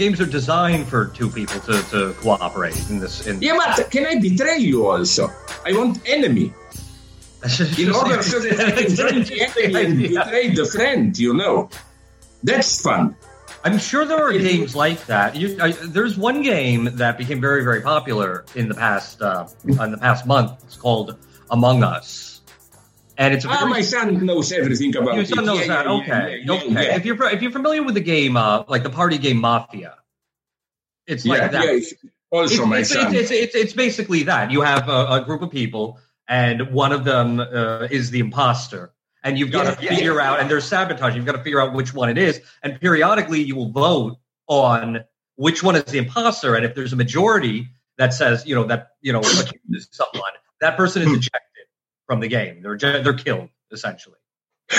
you know the games are designed for two people to, to cooperate in this. In Yeah, but can I betray you also? I want enemy. In order so that I can join the enemy and betray the friend, you know. That's fun. I'm sure there are games like that. You, I, there's one game that became very, very popular in the past uh, in the past month. It's called Among Us, and it's Ah, my son knows everything about Your it. son knows Yeah, that. yeah, okay. yeah, okay. If you're if you're familiar with the game, uh, like the party game Mafia, it's like that. yeah, it's also It's, my it's, son. it's, it's, it's basically that. You have a, a group of people, and one of them uh, is the imposter, and you've got to figure out, and there's sabotage. You've got to figure out which one it is, and periodically you will vote on which one is the imposter, and if there's a majority that says, you know, that you know someone, that person is Hmm. ejected from the game. They're eject- they're killed essentially.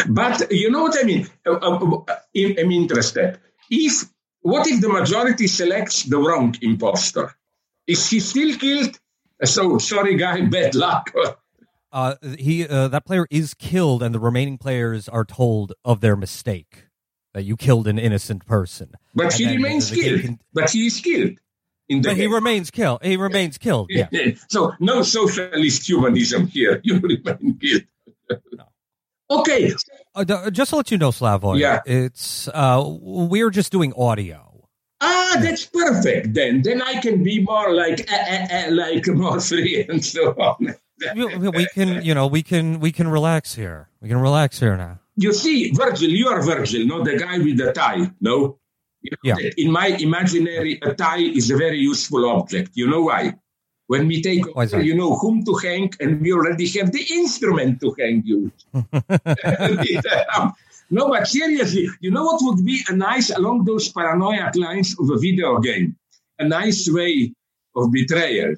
But you know what I mean? Uh, uh, uh, I'm I'm interested. If what if the majority selects the wrong imposter? Is he still killed? So sorry, guy, bad luck. Uh, he uh, that player is killed, and the remaining players are told of their mistake that you killed an innocent person. But And he remains killed. can- But he is killed. In the but he remains killed. He remains killed. Yeah. So no socialist humanism here. You remain killed. okay. Uh, just to let you know, Slavoj. Yeah. It's uh, we're just doing audio. Ah, that's perfect. Then, then I can be more like, eh, eh, eh, like more free and so on. We, we can, you know, we can we can relax here. We can relax here now. You see, Virgil, you are Virgil, not the guy with the tie, no? You know Yeah. In my imaginary, a tie is a very useful object. You know why? When we take, over, you know whom to hang, and we already have the instrument to hang you. no, but seriously, you know what would be a nice, along those paranoia lines of a video game, a nice way of betrayal?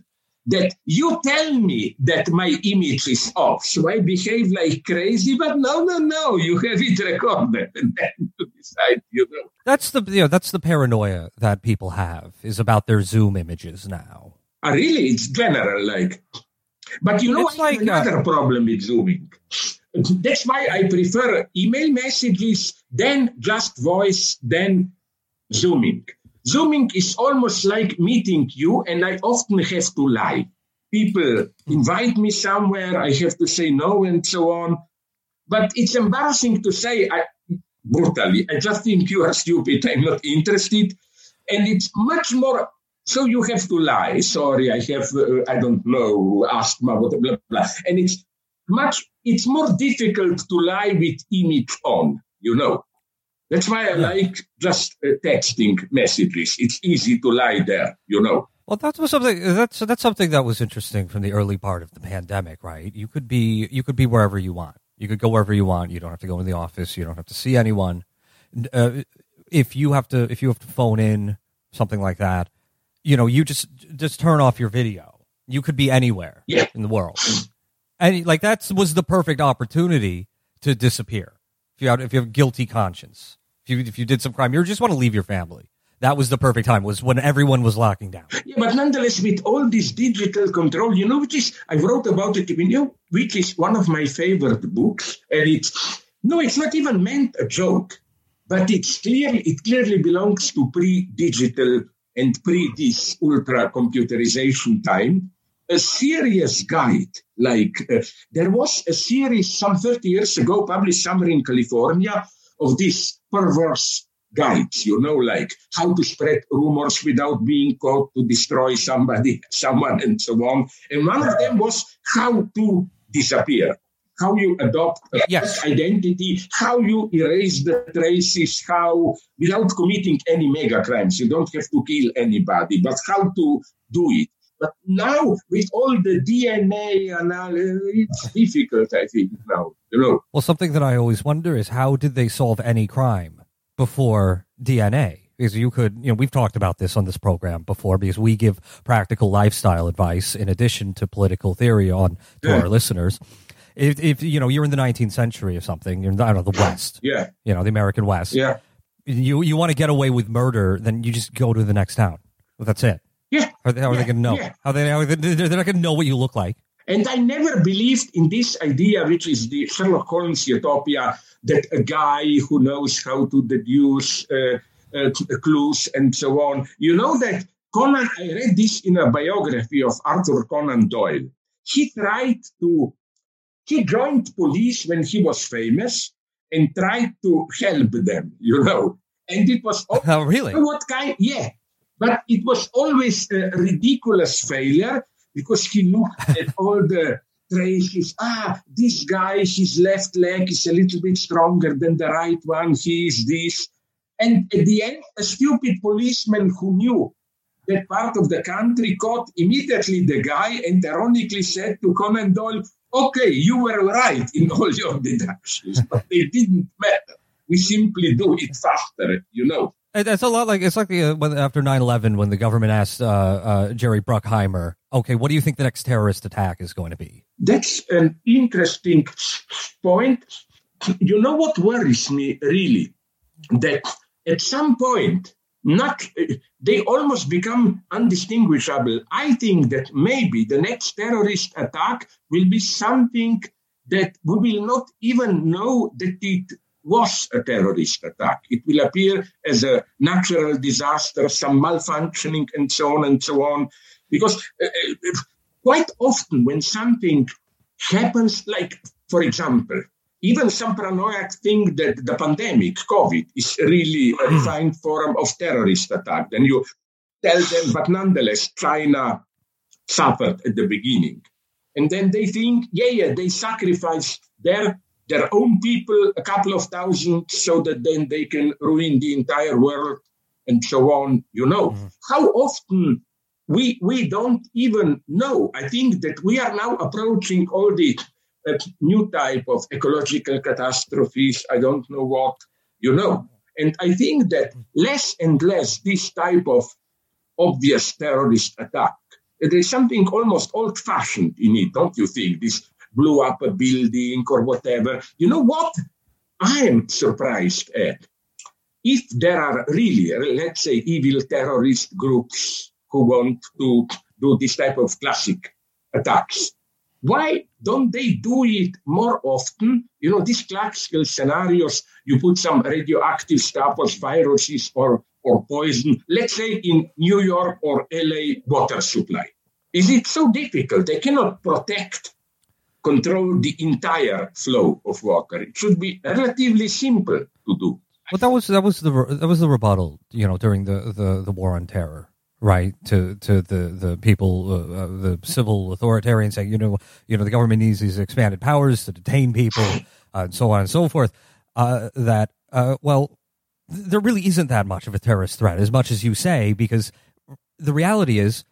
That you tell me that my image is off, so I behave like crazy, but no, no, no, you have it recorded, and then you decide, you know. That's the you know, that's the paranoia that people have is about their Zoom images now. Ah, really? It's general, like. But you know, It's I like, uh, another problem with Zooming. That's why I prefer email messages, then just voice, then Zooming. Zooming is almost like meeting you, and I often have to lie. People invite me somewhere, I have to say no, and so on. But it's embarrassing to say, I, brutally, I just think you are stupid, I'm not interested. And it's much more so you have to lie. Sorry, I have, uh, I don't know, asthma, blah, blah, blah. And it's much, it's more difficult to lie with image on, you know. That's why I like just uh, texting messages. It's easy to lie there, you know. Well, that was something that's that's something that was interesting from the early part of the pandemic, right? You could be you could be wherever you want. You could go wherever you want. You don't have to go in the office. You don't have to see anyone. Uh, if you have to if you have to phone in something like that, you know, you just just turn off your video. You could be anywhere Yeah. in the world, and like that was the perfect opportunity to disappear. If you had if you have guilty conscience, if you if you did some crime, you just want to leave your family. That was the perfect time. Was when everyone was locking down. Yeah, but nonetheless, with all this digital control, you know, which is, I wrote about it, you know, which is one of my favorite books. And it's, no, it's not even meant a joke, but it's clearly, it clearly belongs to pre-digital and pre this ultra computerization time. A serious guide, like uh, there was a series some 30 years ago published somewhere in California of these perverse guides, you know, like how to spread rumors without being caught to destroy somebody, someone, and so on. And one of them was how to disappear, how you adopt a Yes. identity, how you erase the traces, how without committing any mega crimes. You don't have to kill anybody, but how to do it. But now, with all the DNA analysis, it's difficult, I think, now, you know. Well, something that I always wonder is how did they solve any crime before DNA? Because you could, you know, we've talked about this on this program before because we give practical lifestyle advice in addition to political theory on to Yeah. our listeners. If, if you know you're in the 19th century or something, you're in the, I don't know the West, Yeah, you know, the American West. yeah. You you want to get away with murder, then you just go to the next town. That's it. Yeah. How, are they- are they going to know? yeah. How they how they they're not going to know what you look like. And I never believed in this idea, which is the Sherlock Holmes utopia, that a guy who knows how to deduce uh, uh, clues and so on. You know that Conan, I read this in a biography of Arthur Conan Doyle. He tried to, he joined police when he was famous and tried to help them, you know. And it was, oh, really? What kind? Yeah. But it was always a ridiculous failure because he looked at all the traces. Ah, this guy, his left leg is a little bit stronger than the right one. He is this. And at the end, a stupid policeman who knew that part of the country caught immediately the guy and ironically said to Conan Doyle, okay, you were right in all your deductions, but they didn't matter. We simply do it faster, you know. It's a lot like it's like the, uh, when, after 9-11 when the government asked uh, uh, Jerry Bruckheimer, okay, what do you think the next terrorist attack is going to be? That's an interesting point. You know what worries me really? That at some point, not they almost become undistinguishable. I think that maybe the next terrorist attack will be something that we will not even know that it was a terrorist attack. It will appear as a natural disaster, some malfunctioning, and so on and so on. Because uh, uh quite often, when something happens, like, for example, even some paranoiac think that the pandemic, COVID, is really a refined form of terrorist attack. Then you tell them, but nonetheless, China suffered at the beginning. And then they think, yeah, yeah, they sacrificed their their own people, a couple of thousand, so that then they can ruin the entire world and so on. You know, mm-hmm. how often we we don't even know. I think that we are now approaching all the a new type of ecological catastrophes. I don't know what, you know. And I think that less and less this type of obvious terrorist attack, there's something almost old fashioned in it, don't you think? This blew up a building or whatever. You know what? I am surprised at. If there are really, let's say, evil terrorist groups who want to do this type of classic attacks, why don't they do it more often? You know, these classical scenarios, you put some radioactive stuff or viruses or, or poison, let's say in New York or LA water supply. Is it so difficult? They cannot protect, control the entire flow of water. It should be relatively simple to do. Well, that was that was the that was the rebuttal, you know, during the, the, the war on terror right to to the the people uh, uh, the civil authoritarians saying you know you know the government needs these expanded powers to detain people uh, and so on and so forth uh, that uh, well there really isn't that much of a terrorist threat as much as you say because the reality is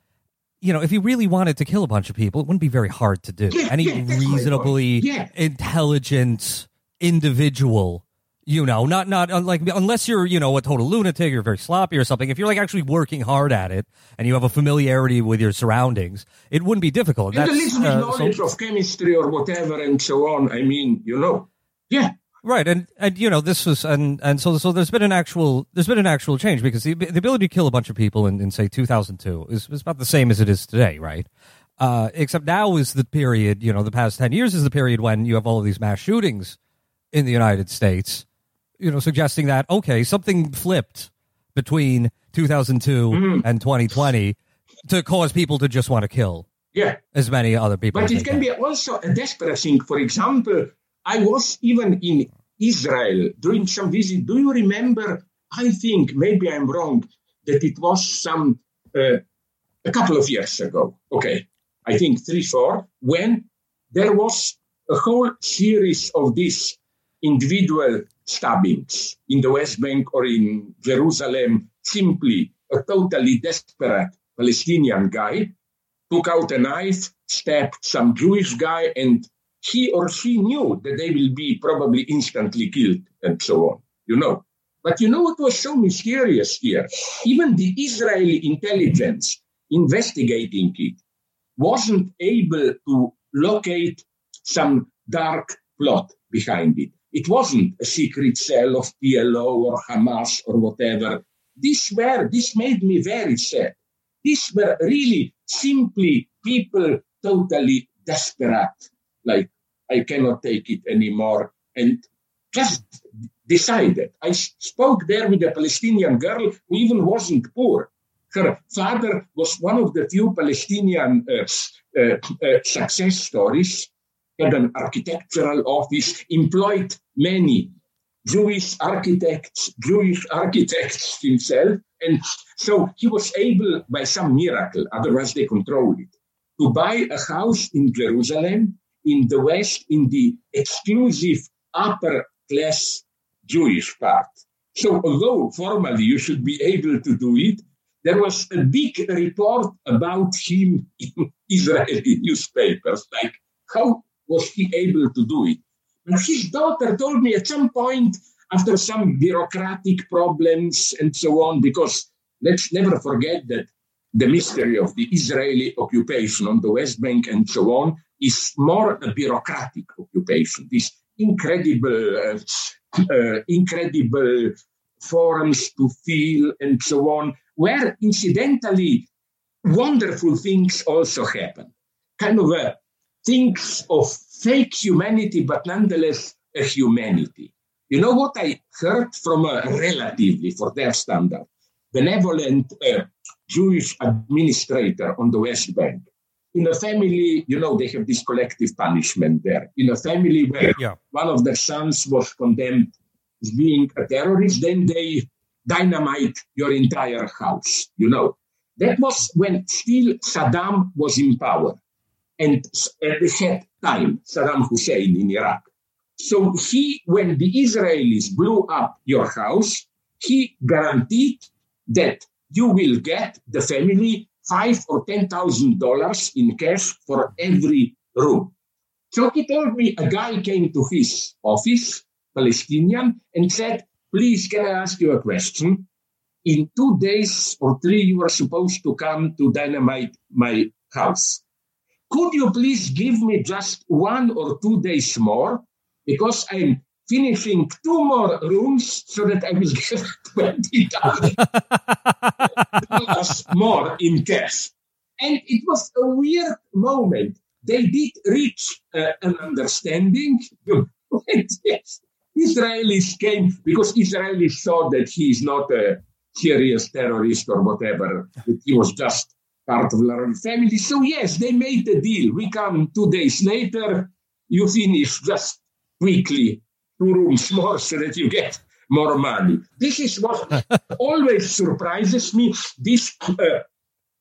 you know if you really wanted to kill a bunch of people it wouldn't be very hard to do yeah, any yeah, reasonably yeah. intelligent individual you know, not not like unless you're you know a total lunatic, you're very sloppy or something. If you're like actually working hard at it and you have a familiarity with your surroundings, it wouldn't be difficult. And That's, a little bit uh, knowledge so, of chemistry or whatever and so on. I mean, you know, yeah. Right, and and you know this was and and so so there's been an actual there's been an actual change because the the ability to kill a bunch of people in, in say 2002 is, is about the same as it is today, right? Uh, except now is the period you know the past ten years is the period when you have all of these mass shootings in the United States, you know, suggesting that okay, something flipped between 2002 mm. and 2020 to cause people to just want to kill. Yeah, as many other people. But it can, can be also a desperate thing. For example, I was even in Israel during some visit. Do you remember? I think maybe I'm wrong that it was some uh, a couple of years ago. Okay, I think three, four, when there was a whole series of these individual stabbings in the West Bank or in Jerusalem, simply a totally desperate Palestinian guy took out a knife, stabbed some Jewish guy, and he or she knew that they will be probably instantly killed and so on, you know. But you know what was so mysterious here? Even the Israeli intelligence investigating it wasn't able to locate some dark plot behind it. It wasn't a secret cell of PLO or Hamas or whatever. This were, this made me very sad. These were really simply people totally desperate, like I cannot take it anymore. And just decided. I spoke there with a Palestinian girl who even wasn't poor. Her father was one of the few Palestinian uh, uh, uh, success stories, had an architectural office, employed many Jewish architects, Jewish architects himself. And so he was able, by some miracle, otherwise they controlled it, to buy a house in Jerusalem, in the West, in the exclusive upper class Jewish part. So although formally you should be able to do it, there was a big report about him in Israeli newspapers, like how was he able to do it? And his daughter told me at some point, after some bureaucratic problems and so on, because let's never forget that the mystery of the Israeli occupation on the West Bank and so on is more a bureaucratic occupation. This incredible, uh, uh, incredible forums to fill and so on, where incidentally wonderful things also happen. Kind of a things of fake humanity, but nonetheless a humanity. You know what I heard from a relatively, for their standard, benevolent uh, Jewish administrator on the West Bank. In a family, you know, they have this collective punishment there. In a family where yeah. one of the sons was condemned as being a terrorist, then they dynamite your entire house, you know. That was when still Saddam was in power and, and had time, Saddam Hussein in Iraq. So he, when the Israelis blew up your house, he guaranteed that you will get the family five or ten thousand dollars in cash for every room. So he told me a guy came to his office, Palestinian, and said, Please, can I ask you a question? In two days or three, you are supposed to come to dynamite my house. Could you please give me just one or two days more? Because I'm finishing two more rooms so that I will get $20,000 more in cash. And it was a weird moment. They did reach uh, an understanding. Israelis came because Israelis saw that he is not a serious terrorist or whatever, he was just part of the family. So yes, they made the deal. We come two days later, you finish just quickly two rooms more so that you get more money. This is what always surprises me. This, uh,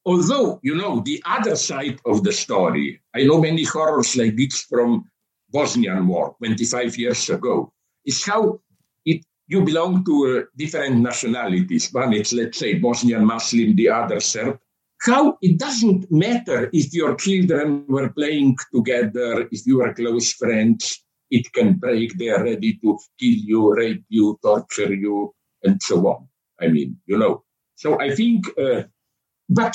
although you know the other side of the story, I know many horrors like this from Bosnian War 25 years ago. Is how it you belong to uh, different nationalities. One is let's say Bosnian Muslim, the other Serb how it doesn't matter if your children were playing together, if you are close friends, it can break. They are ready to kill you, rape you, torture you, and so on. I mean, you know. So I think, uh, but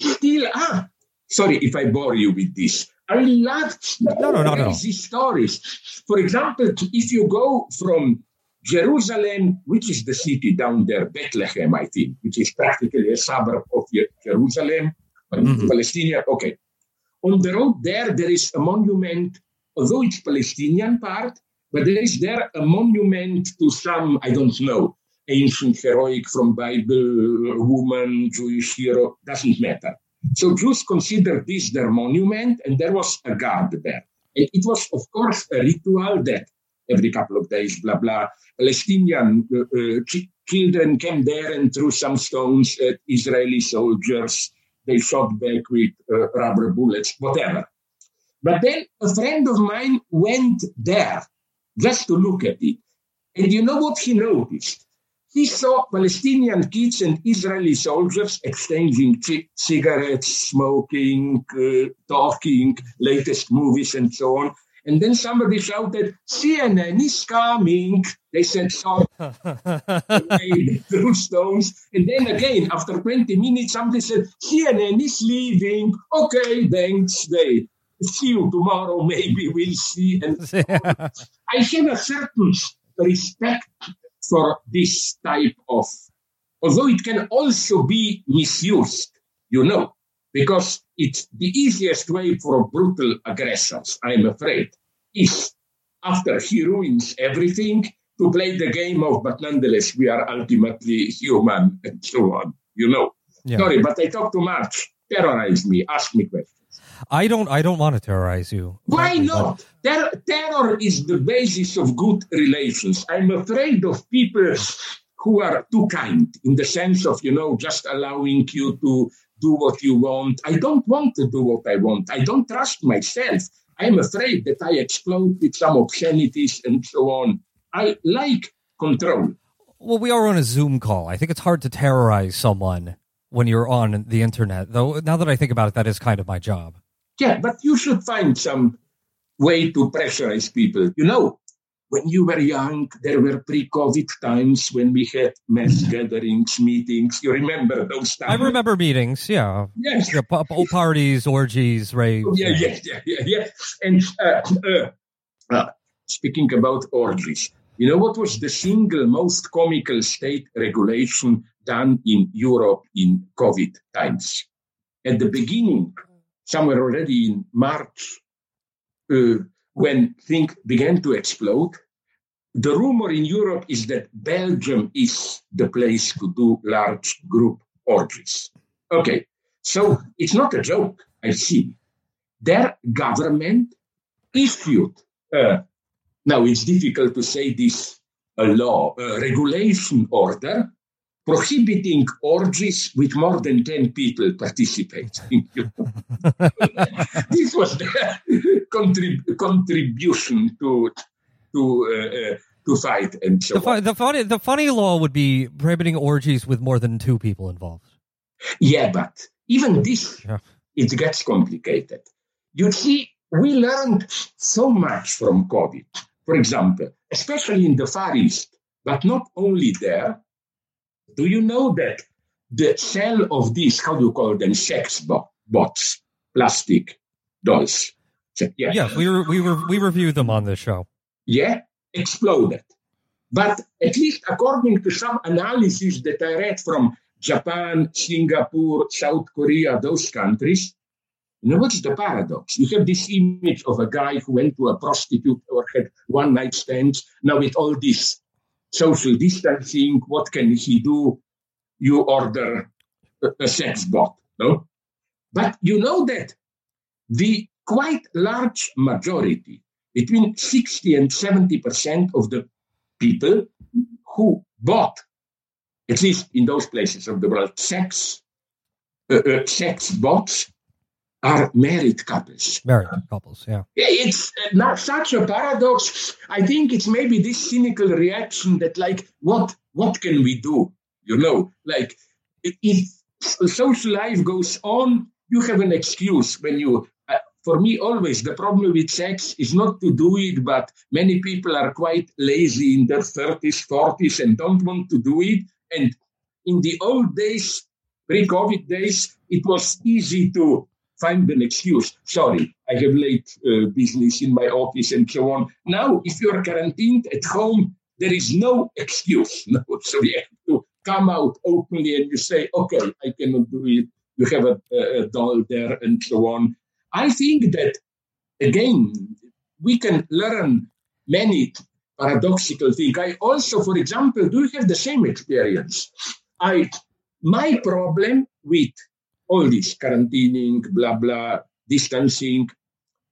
still, ah, sorry if I bore you with this. I love no, no, no, no. these stories. For example, if you go from Jerusalem, which is the city down there, Bethlehem, I think, which is practically a suburb of Jerusalem, mm-hmm. Palestinian. Okay. On the road there, there is a monument, although it's Palestinian part, but there is there a monument to some, I don't know, ancient heroic from Bible, woman, Jewish hero, doesn't matter. So Jews consider this their monument, and there was a guard there. And it was, of course, a ritual that every couple of days, blah, blah. Palestinian uh, uh, ch- children came there and threw some stones at Israeli soldiers. They shot back with uh, rubber bullets, whatever. But then a friend of mine went there just to look at it. And you know what he noticed? He saw Palestinian kids and Israeli soldiers exchanging c- cigarettes, smoking, uh, talking, latest movies, and so on. And then somebody shouted, CNN is coming. They said, sorry. they threw stones. And then again, after 20 minutes, somebody said, CNN is leaving. Okay, thanks. They see you tomorrow. Maybe we'll see. And I have a certain respect for this type of, although it can also be misused, you know because it's the easiest way for brutal aggressors, I'm afraid, is after he ruins everything, to to play the game of, but nonetheless, we are ultimately human and so on. You know. Yeah. Sorry, but I talk too much. Terrorize me. Ask me questions. I don't. I don't want to terrorize you. Why not? Ter- terror is the basis of good relations. I'm afraid of people who are too kind in the sense of, you know, just allowing you to do what you want. I don't want to do what I want. I don't trust myself. I'm afraid that I explode with some obscenities and so on. I like control. Well, we are on a Zoom call. I think it's hard to terrorize someone when you're on the internet. Though, now that I think about it, that is kind of my job. Yeah, but you should find some way to pressurize people. You know, when you were young, there were pre-COVID times when we had mass gatherings, meetings. You remember those times? I remember meetings. Yeah, Yes. yeah pa- parties, orgies, raves. Yeah, yeah, yeah, yeah, yeah. And uh, uh, uh, speaking about orgies, you know what was the single most comical state regulation done in Europe in COVID times? At the beginning, somewhere already in March, uh, when things began to explode, the rumor in Europe is that Belgium is the place to do large group orgies. Okay, so it's not a joke, I see their government issued, uh, now it's difficult to say this, a law, a regulation order prohibiting orgies with more than 10 people participating. this was their contrib- contribution to, to, uh, uh, to fight and so The, on. fu- the funny, the funny law would be prohibiting orgies with more than two people involved. Yeah, but even this, Yeah. it gets complicated. You see, we learned so much from COVID. For example, especially in the Far East, but not only there. Do you know that the shell of these, how do you call them, sex bo- bots, plastic dolls? So, yeah, Yes, we were, we were, we reviewed them on the show. yeah, exploded. But at least according to some analysis that I read from Japan, Singapore, South Korea, those countries, you know what's the paradox? You have this image of a guy who went to a prostitute or had one night stands. Now with all this social distancing, what can he do? You order a, a sex bot, no? But you know that the quite large majority, between 60 and 70% of the people who bought, at least in those places of the world, sex, uh, uh, sex bots are married couples. Married couples. Yeah. Yeah, It's not such a paradox. I think it's maybe this cynical reaction that, like, what what can we do? You know, like if social life goes on, you have an excuse when you. Uh, for me, always the problem with sex is not to do it, but many people are quite lazy in their thirties, forties, and don't want to do it. And in the old days, pre-COVID days, it was easy to find an excuse. Sorry, I have late uh, business in my office and so on. Now, if you are quarantined at home, there is no excuse. No, so you have to come out openly and you say, okay, I cannot do it. You have a, a, doll there and so on. I think that, again, we can learn many paradoxical things. I also, for example, do you have the same experience? I, my problem with all this quarantining, blah, blah, distancing,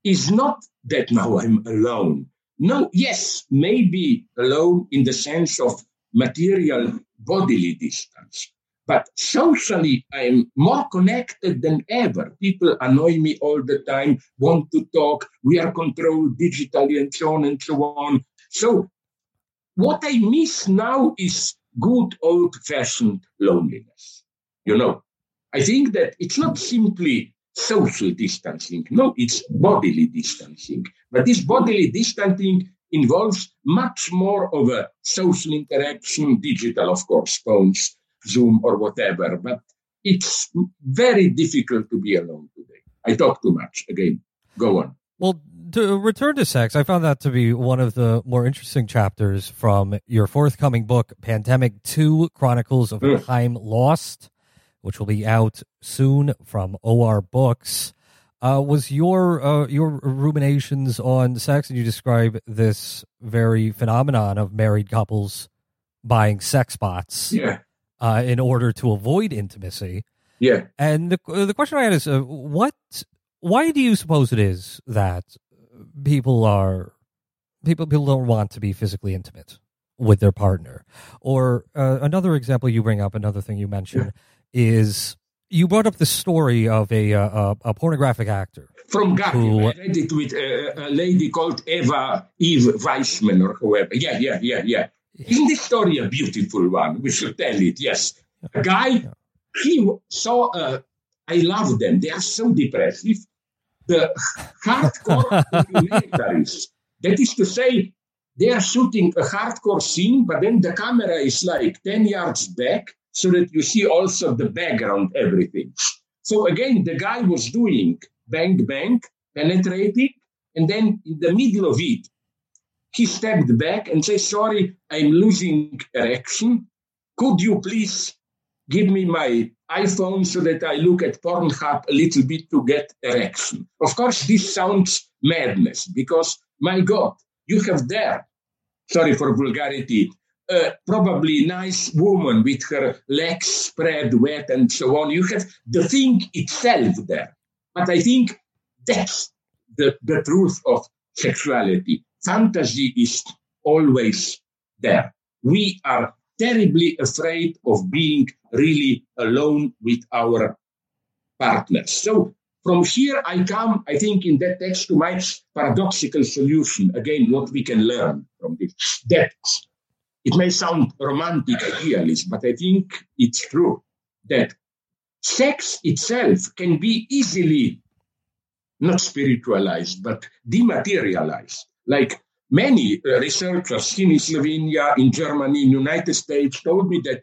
is not that now I'm alone. No, yes, maybe alone in the sense of material bodily distance. But socially, I'm more connected than ever. People annoy me all the time, want to talk. We are controlled digitally and so on and so on. So, what I miss now is good old fashioned loneliness. You know, I think that it's not simply social distancing. No, it's bodily distancing. But this bodily distancing involves much more of a social interaction, digital, of course, phones, Zoom, or whatever. But it's very difficult to be alone today. I talk too much. Again, go on. Well, to return to sex, I found that to be one of the more interesting chapters from your forthcoming book, Pandemic 2 Chronicles of Mm. Time Lost, which will be out soon from OR Books. Uh, was your uh, your ruminations on sex, and you describe this very phenomenon of married couples buying sex bots Yeah, uh, in order to avoid intimacy? yeah. And the the question I had is, uh, what? Why do you suppose it is that people are people people don't want to be physically intimate with their partner? Or uh, another example you bring up, another thing you mention is you brought up the story of a uh, a, a pornographic actor. From Who- I read it with uh, a lady called Eva Eve Weissman or whoever. Yeah, yeah, yeah, yeah. Isn't this story a beautiful one? We should tell it. Yes, a guy he saw. Uh, I love them. They are so depressive. The hardcore documentaries. That is to say, they are shooting a hardcore scene, but then the camera is like 10 yards back so that you see also the background, everything. So again, the guy was doing bang, bang, penetrating, and then in the middle of it, he stepped back and said, Sorry, I'm losing erection. Could you please give me my iPhone so that I look at Pornhub a little bit to get erection? Of course, this sounds madness because, my God, you have there, sorry for vulgarity, uh, probably nice woman with her legs spread wet and so on. You have the thing itself there. But I think that's the, the truth of sexuality. Fantasy is always there. We are terribly afraid of being really alone with our partners. So from here I come, I think, in that text to my paradoxical solution. Again, what we can learn from this. That it may sound romantic idealist, but I think it's true that sex itself can be easily not spiritualized, but dematerialized. Like many uh, researchers in Slovenia, in Germany, in United States told me that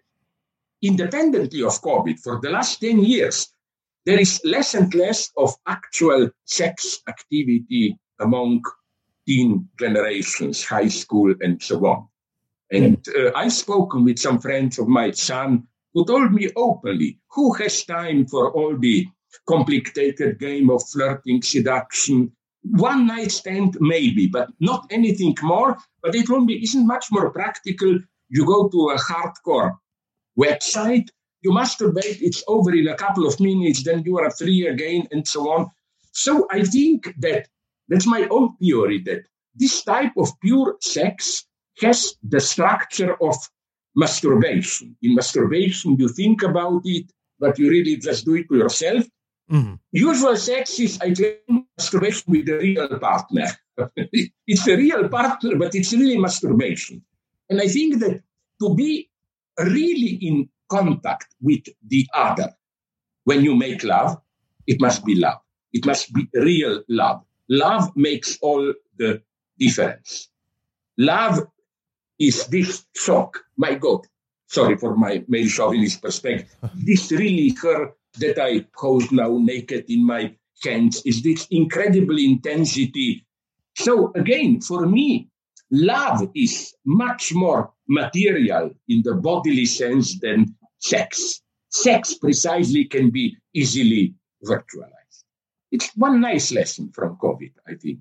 independently of COVID, for the last 10 years, there is less and less of actual sex activity among teen generations, high school, and so on. And uh, I've spoken with some friends of my son who told me openly who has time for all the complicated game of flirting, seduction, one night stand, maybe, but not anything more. But they told me, isn't much more practical. You go to a hardcore website, you masturbate, it's over in a couple of minutes, then you are free again, and so on. So I think that that's my own theory that this type of pure sex has the structure of masturbation. In masturbation, you think about it, but you really just do it to yourself. Mhm. Usual sex is, I claim, masturbation with the real partner. it's a real partner, but it's really masturbation. And I think that to be really in contact with the other when you make love, it must be love. It must be real love. Love makes all the difference. Love is this shock. My God, sorry for my male chauvinist perspective. this really her that I hold now naked in my hands is this incredible intensity. So again, for me, love is much more material in the bodily sense than sex. Sex precisely can be easily virtualized. It's one nice lesson from COVID, I think.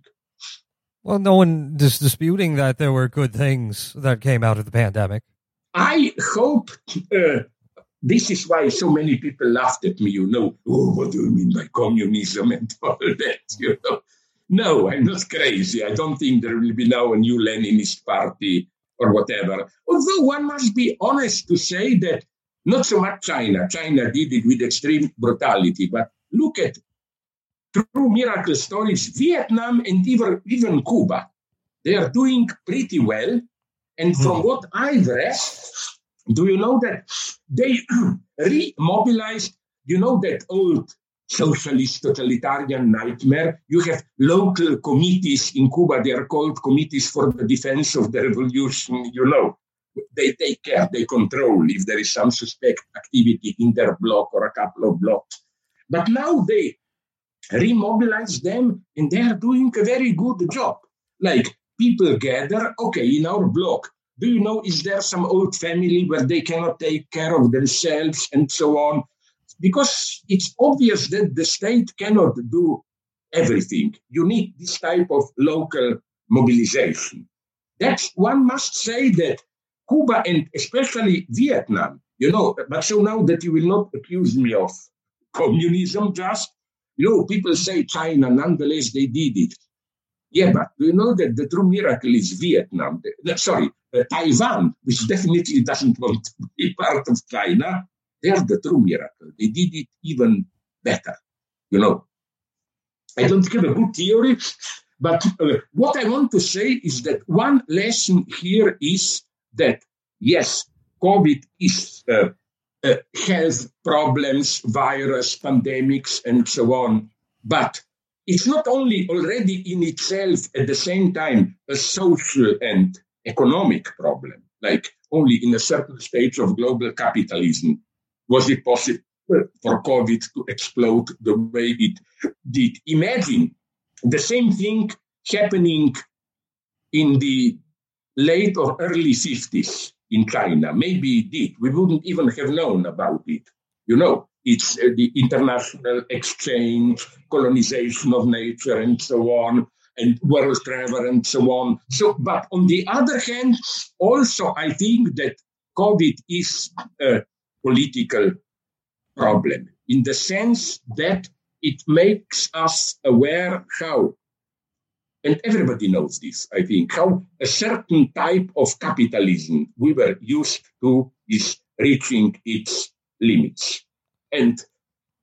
Well, no one is disputing that there were good things that came out of the pandemic. I hope uh, this is why so many people laughed at me, you know. Oh, what do you mean by communism and all that, you know? No, I'm not crazy. I don't think there will be now a new Leninist party or whatever. Although one must be honest to say that not so much China. China did it with extreme brutality, but look at true miracle stories, Vietnam and even, Cuba. They are doing pretty well. And hmm. from what I've read, do you know that they remobilized, you know, that old socialist totalitarian nightmare? You have local committees in Cuba, they are called Committees for the Defense of the Revolution, you know. They take care, they control if there is some suspect activity in their block or a couple of blocks. But now they remobilize them and they are doing a very good job. Like people gather, okay, in our block, do you know, is there some old family where they cannot take care of themselves and so on? Because it's obvious that the state cannot do everything. You need this type of local mobilization. That's one must say that Cuba and especially Vietnam, you know, but so now that you will not accuse me of communism just, you know, people say China, nonetheless, they did it. Yeah, but you know that the true miracle is Vietnam? Sorry, uh, Taiwan, which definitely doesn't want to be part of China. They're the true miracle. They did it even better, you know. I don't have a good theory, but uh, what I want to say is that one lesson here is that, yes, COVID is uh, uh, health problems, virus, pandemics, and so on, but it's not only already in itself at the same time a social and economic problem, like only in a certain stage of global capitalism was it possible for COVID to explode the way it did. Imagine the same thing happening in the late or early 50s in China. Maybe it did. We wouldn't even have known about it. You know, it's uh, the international exchange, colonization of nature, and so on, and world travel, and so on. So, but on the other hand, also, I think that COVID is a political problem in the sense that it makes us aware how, and everybody knows this, I think, how a certain type of capitalism we were used to is reaching its limits. And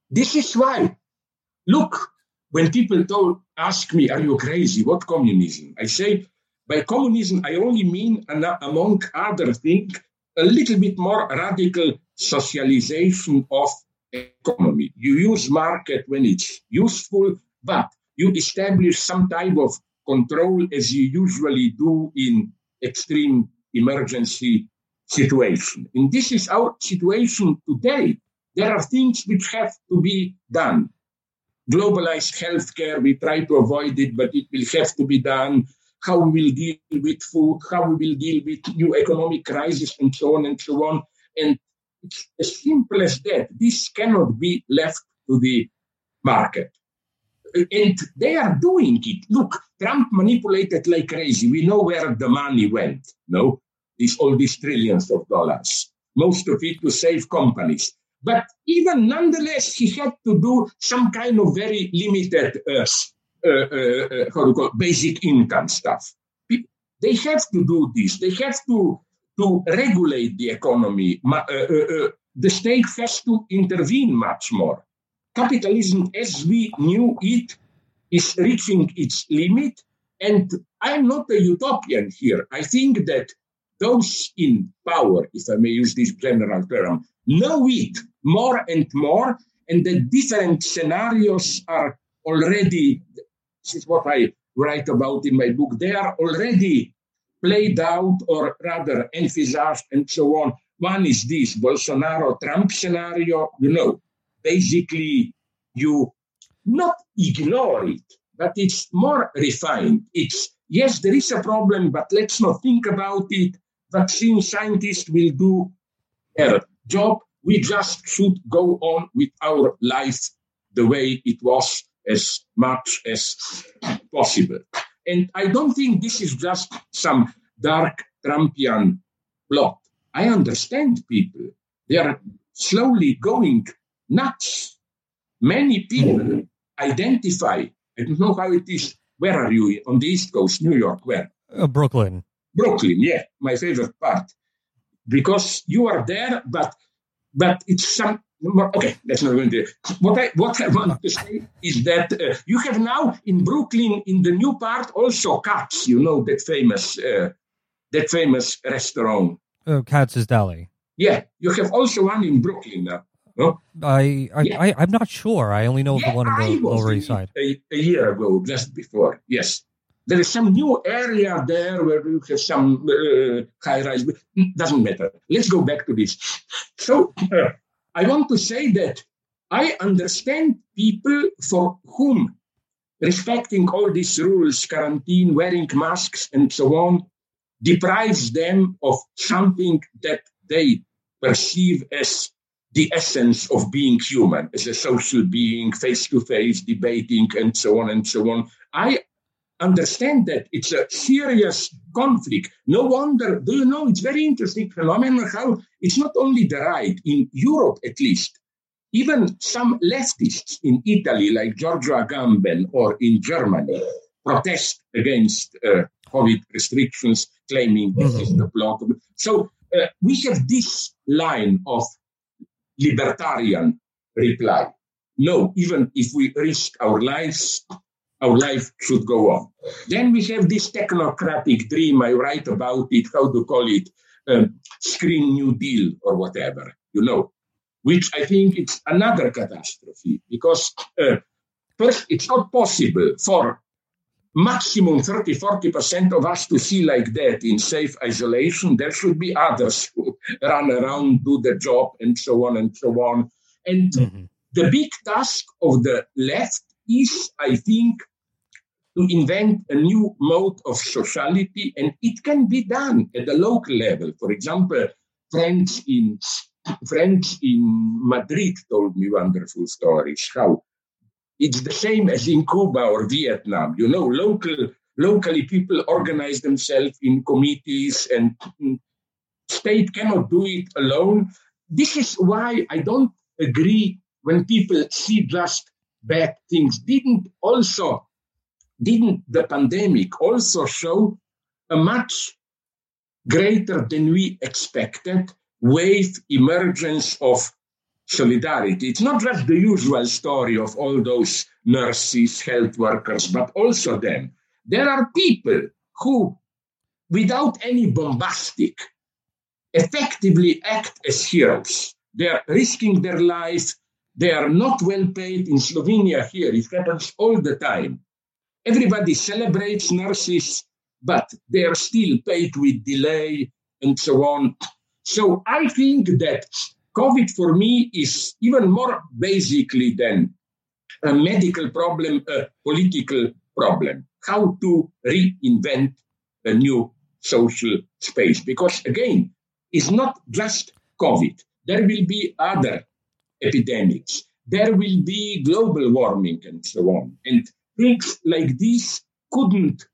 this is why, look, when people told, ask me, are you crazy? What communism? I say, by communism, I only mean, among other things, a little bit more radical socialization of economy. You use market when it's useful, but you establish some type of control as you usually do in extreme emergency situation. And this is our situation today. There are things which have to be done. Globalized healthcare, we try to avoid it, but it will have to be done. How we will deal with food, how we will deal with new economic crisis, and so on and so on. And it's as simple as that. This cannot be left to the market. And they are doing it. Look, Trump manipulated like crazy. We know where the money went. No, these all these trillions of dollars. Most of it to save companies. But even nonetheless, he had to do some kind of very limited, uh, uh, uh, uh how you call it, basic income stuff. They have to do this. They have to to regulate the economy. Uh, the state has to intervene much more. Capitalism, as we knew it, is reaching its limit. And I'm not a utopian here. I think that those in power, if I may use this general term, know it more and more, and the different scenarios are already, this is what I write about in my book, they are already played out or rather envisaged and so on. One is this Bolsonaro Trump scenario. You know, basically, you not ignore it, but it's more refined. It's yes, there is a problem, but let's not think about it. Vaccine scientists will do their job. We just should go on with our life the way it was as much as possible. And I don't think this is just some dark Trumpian plot. I understand people. They are slowly going nuts. Many people identify, I don't know how it is. Where are you? On the East Coast, New York, where? Uh, Brooklyn. Brooklyn, yeah, my favorite part. Because you are there, but but it's some Okay, that's not going to. What I what I want to say is that uh, you have now in Brooklyn, in the new part, also Katz. You know that famous uh, that famous restaurant. Uh, Katz's Deli. Yeah, you have also one in Brooklyn now. No? I, I, yeah. I, am not sure. I only know yeah, the one in the Lower East Side. A, a, year ago, just before, yes. There is some new area there where you have some uh, high rise. Doesn't matter. Let's go back to this. So, uh, I want to say that I understand people for whom respecting all these rules, quarantine, wearing masks, and so on, deprives them of something that they perceive as the essence of being human as a social being, face to face, debating, and so on and so on. I understand that it's a serious conflict. No wonder, do you know, it's very interesting phenomenon how it's not only the right, in Europe at least, even some leftists in Italy, like Giorgio Agamben, or in Germany, protest against uh, COVID restrictions, claiming this is the plot. So uh, we have this line of libertarian reply. No, even if we risk our lives, our life should go on. Then we have this technocratic dream. I write about it, how to call it, um, Green New Deal or whatever, you know, which I think it's another catastrophe because uh, first, it's not possible for maximum 30 40% of us to see like that in safe isolation there should be others who run around do the job and so on and so on and mm-hmm. the big task of the left is i think to invent a new mode of sociality and it can be done at the local level for example friends in friends in madrid told me wonderful stories how it's the same as in Cuba or Vietnam. You know, local locally people organize themselves in committees and state cannot do it alone. This is why I don't agree when people see just bad things. Didn't also didn't the pandemic also show a much greater than we expected wave emergence of solidarity. It's not just the usual story of all those nurses, health workers, but also them. There are people who, without any bombastic, effectively act as heroes. They are risking their lives. They are not well paid in Slovenia here. It happens all the time. Everybody celebrates nurses, but they are still paid with delay and so on. So I think that COVID for me is even more basically than a medical problem, a political problem. How to reinvent a new social space. Because again, it's not just COVID. There will be other epidemics. There will be global warming and so on. And things like this couldn't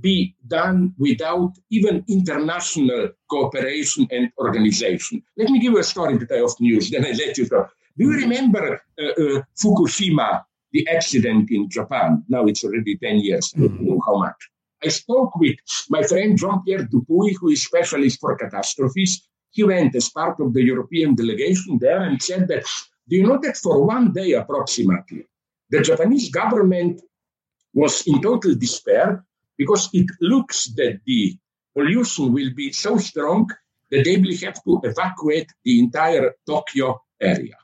be done without even international cooperation and organization. Let me give you a story that I often use, then I let you go. Do you remember uh, uh, Fukushima, the accident in Japan? Now it's already 10 years, I don't know how much. I spoke with my friend Jean-Pierre Dupuy, who is specialist for catastrophes. He went as part of the European delegation there and said that, do you know that for one day approximately, the Japanese government was in total despair because it looks that the pollution will be so strong that they will have to evacuate the entire Tokyo area.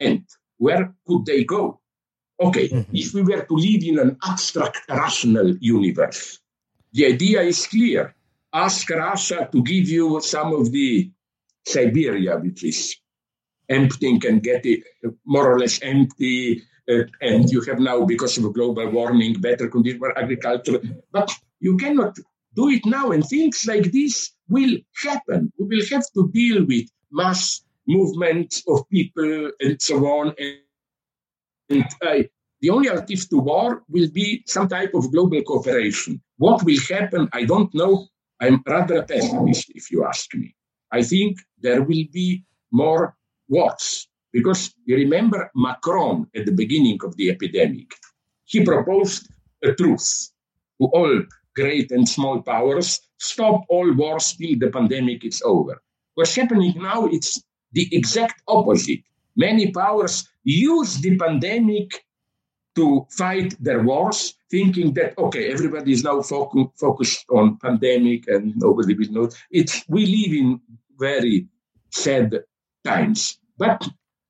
And where could they go? Okay, mm-hmm. if we were to live in an abstract rational universe, the idea is clear. Ask Russia to give you some of the Siberia, which is emptying and get it more or less empty and you have now, because of global warming, better conditions for agriculture. But you cannot do it now, and things like this will happen. We will have to deal with mass movements of people and so on. And, and uh, the only alternative to war will be some type of global cooperation. What will happen, I don't know. I'm rather a pessimist, if you ask me. I think there will be more wars because you remember Macron at the beginning of the epidemic, he proposed a truce to all great and small powers stop all wars till the pandemic is over. What's happening now, it's the exact opposite. Many powers use the pandemic to fight their wars, thinking that okay, everybody is now focus, focused on pandemic and nobody will know. It's we live in very sad times. But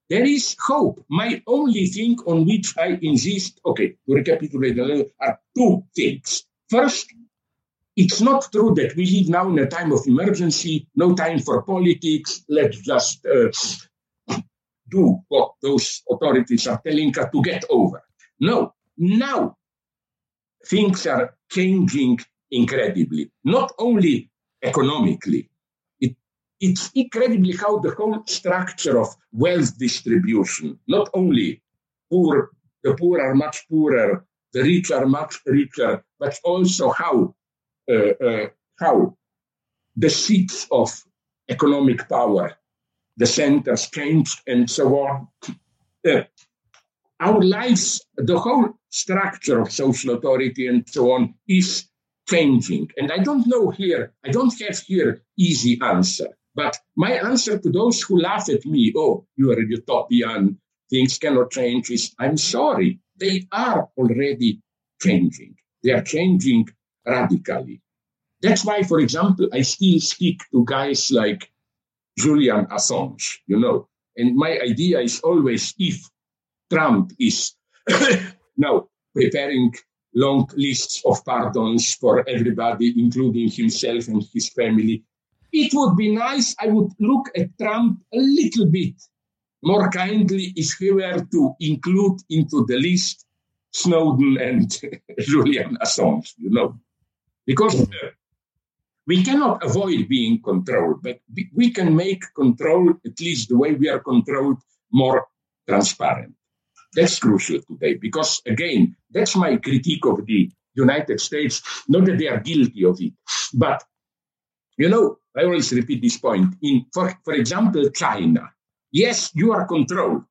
there is hope. My only thing on which I insist, okay, to recapitulate, a little, are two things. First, it's not true that we live now in a time of emergency, no time for politics. Let's just uh, do what those authorities are telling us to get over. No, now things are changing incredibly, not only economically, it's incredibly how the whole structure of wealth distribution, not only poor, the poor are much poorer, the rich are much richer, but also how uh, uh, how the seats of economic power, the centers changed, and so on. Uh, our lives, the whole structure of social authority and so on is changing. And I don't know here, I don't have here easy answer. But my answer to those who laugh at me, oh, you are a utopian, things cannot change, is I'm sorry. They are already changing. They are changing radically. That's why, for example, I still speak to guys like Julian Assange, you know. And my idea is always if Trump is now preparing long lists of pardons for everybody, including himself and his family. It would be nice, I would look at Trump a little bit more kindly if he were to include into the list Snowden and Julian Assange, you know. Because uh, we cannot avoid being controlled, but we can make control, at least the way we are controlled, more transparent. That's crucial today because, again, that's my critique of the United States. Not that they are guilty of it, but you know, I always repeat this point. In, for, for example, China. Yes, you are controlled,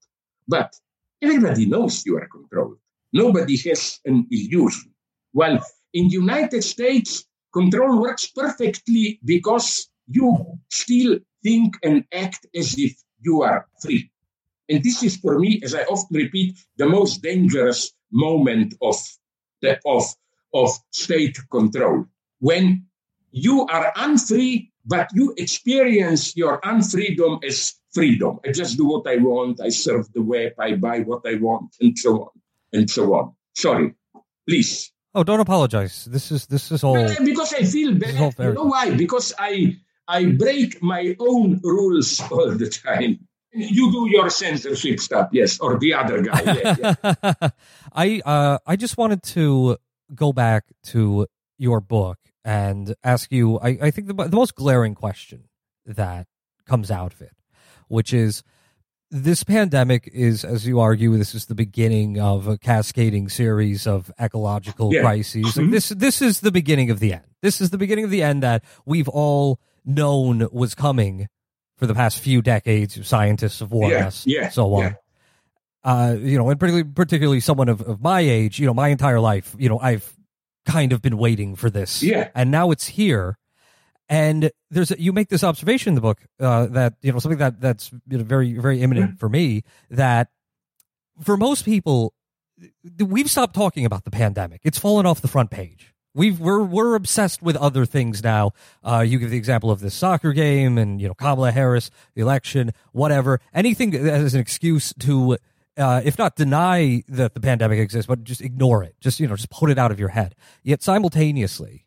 but everybody knows you are controlled. Nobody has an illusion. Well, in the United States, control works perfectly because you still think and act as if you are free. And this is for me, as I often repeat, the most dangerous moment of the, of, of state control. When you are unfree, but you experience your unfreedom as freedom. I just do what I want. I serve the web. I buy what I want, and so on and so on. Sorry, please. Oh, don't apologize. This is this is all because I feel bad. You know why? Because I I break my own rules all the time. You do your censorship stuff, yes, or the other guy. Yeah, yeah. I uh, I just wanted to go back to your book and ask you. I, I think the, the most glaring question that comes out of it, which is this pandemic is, as you argue, this is the beginning of a cascading series of ecological yeah. crises. Mm-hmm. Like this, this is the beginning of the end. This is the beginning of the end that we've all known was coming for the past few decades. Scientists have warned yeah, us, yeah, so on. Yeah. Uh, you know, and particularly, particularly someone of, of my age, you know, my entire life, you know, I've kind of been waiting for this. Yeah. And now it's here. And there's a, you make this observation in the book uh, that you know something that that's you know, very very imminent mm-hmm. for me that for most people we've stopped talking about the pandemic. It's fallen off the front page. We've we're we're obsessed with other things now. Uh, you give the example of this soccer game and you know Kamala Harris, the election, whatever. Anything as an excuse to, uh, if not deny that the pandemic exists, but just ignore it. Just you know, just put it out of your head. Yet simultaneously,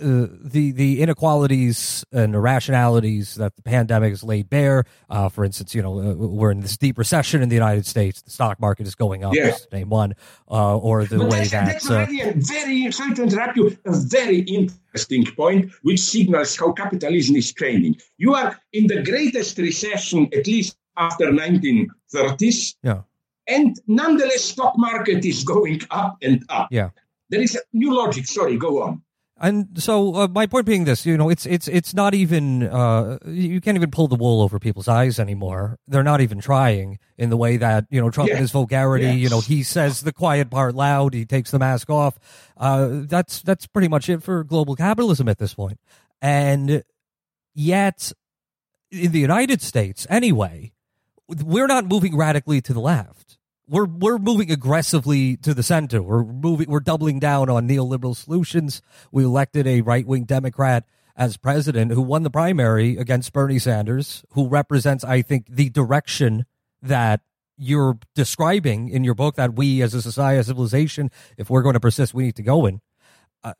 uh, the the inequalities and irrationalities that the pandemic has laid bare. Uh, for instance, you know uh, we're in this deep recession in the United States. The stock market is going up. Yeah. Name one, uh, or the but way that's, that that's already a very sorry to interrupt you. A very interesting point, which signals how capitalism is training. You are in the greatest recession, at least after 1930s. Yeah. And nonetheless, stock market is going up and up. Yeah. There is a new logic. Sorry, go on. And so uh, my point being this, you know, it's it's it's not even uh, you can't even pull the wool over people's eyes anymore. They're not even trying in the way that you know Trump yeah. in his vulgarity. Yeah. You know, he says the quiet part loud. He takes the mask off. Uh, that's that's pretty much it for global capitalism at this point. And yet, in the United States, anyway, we're not moving radically to the left we're we're moving aggressively to the center. We're moving. We're doubling down on neoliberal solutions. We elected a right wing Democrat as president who won the primary against Bernie Sanders, who represents, I think, the direction that you're describing in your book that we as a society, as a civilization, if we're going to persist, we need to go in. Uh,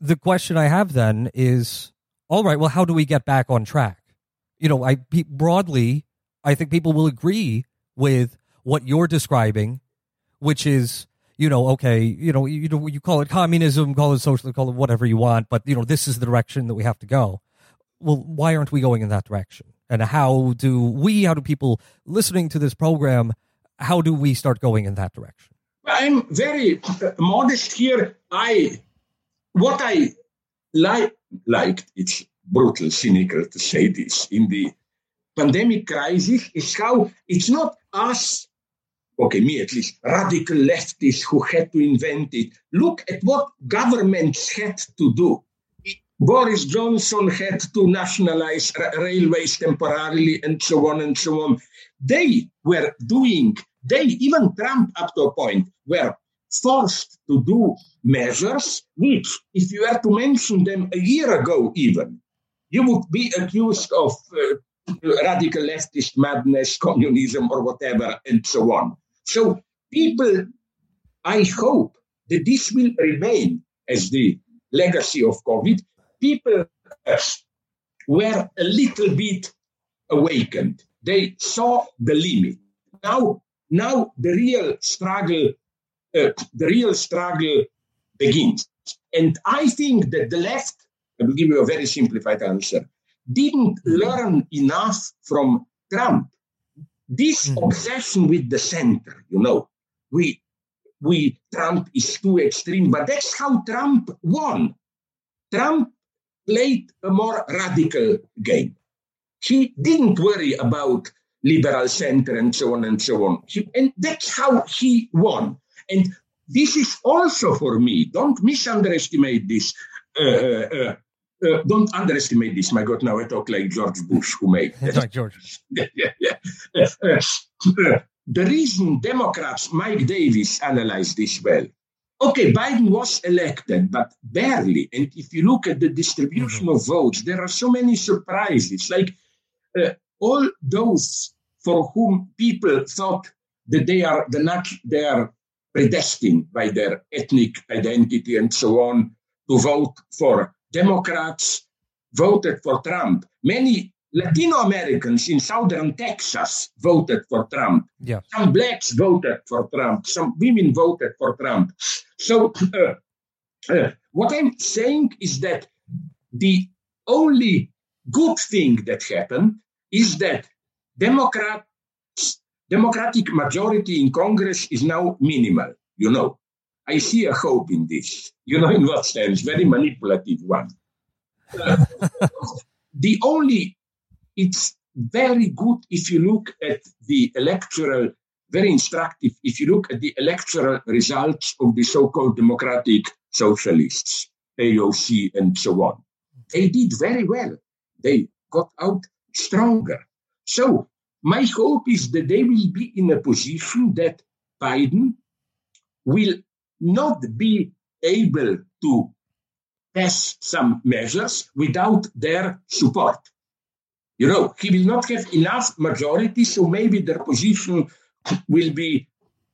the question I have then is, all right, well, how do we get back on track? You know, I broadly, I think people will agree with what you're describing, which is you know, okay, you know, you you call it communism, call it socialism, call it whatever you want, but you know, this is the direction that we have to go. well, why aren't we going in that direction? And how do we, how do people listening to this program, how do we start going in that direction? I'm very uh, modest here. I, what I like, liked, it's brutal, cynical to say this, in the pandemic crisis is how it's not us, okay, me at least, radical leftists who had to invent it. Look at what governments had to do. Boris Johnson had to nationalize railways temporarily and so on and so on. They were doing, they, even Trump up to a point, were forced to do measures which, if you were to mention them a year ago even, you would be accused of uh, radical leftist madness, communism, or whatever, and so on. So people, I hope that this will remain as the legacy of COVID. People were a little bit awakened. They saw the limit. Now, now the real struggle, uh, the real struggle begins. And I think that the left I will give you a very simplified answer, didn't learn enough from Trump. This mm-hmm. obsession with the center, you know, we we Trump is too extreme, but that's how Trump won. Trump played a more radical game. He didn't worry about liberal center and so on and so on. He, and that's how he won. And this is also for me, don't misunderestimate this. Uh, uh, uh don't underestimate this. My God, now I talk like George Bush, who made like George. yeah, yeah, yeah. Uh, uh, the reason Democrats, Mike Davis, analyzed this well. Okay, Biden was elected, but barely. And if you look at the distribution mm-hmm. of votes, there are so many surprises. Like uh, all those for whom people thought that they are the nat- they are predestined by their ethnic identity and so on to vote for Democrats voted for Trump. Many Latino Americans in southern Texas voted for Trump. Yeah. Some blacks voted for Trump. Some women voted for Trump. So, uh, uh, what I'm saying is that the only good thing that happened is that Democrats, Democratic majority in Congress is now minimal. You know, I see a hope in this. You know, in what sense? Very manipulative one. The only, it's very good if you look at the electoral, very instructive if you look at the electoral results of the so-called democratic socialists, AOC and so on. They did very well. They got out stronger. So my hope is that they will be in a position that Biden will not be able to pass some measures without their support. You know, he will not have enough majority, so maybe their position will be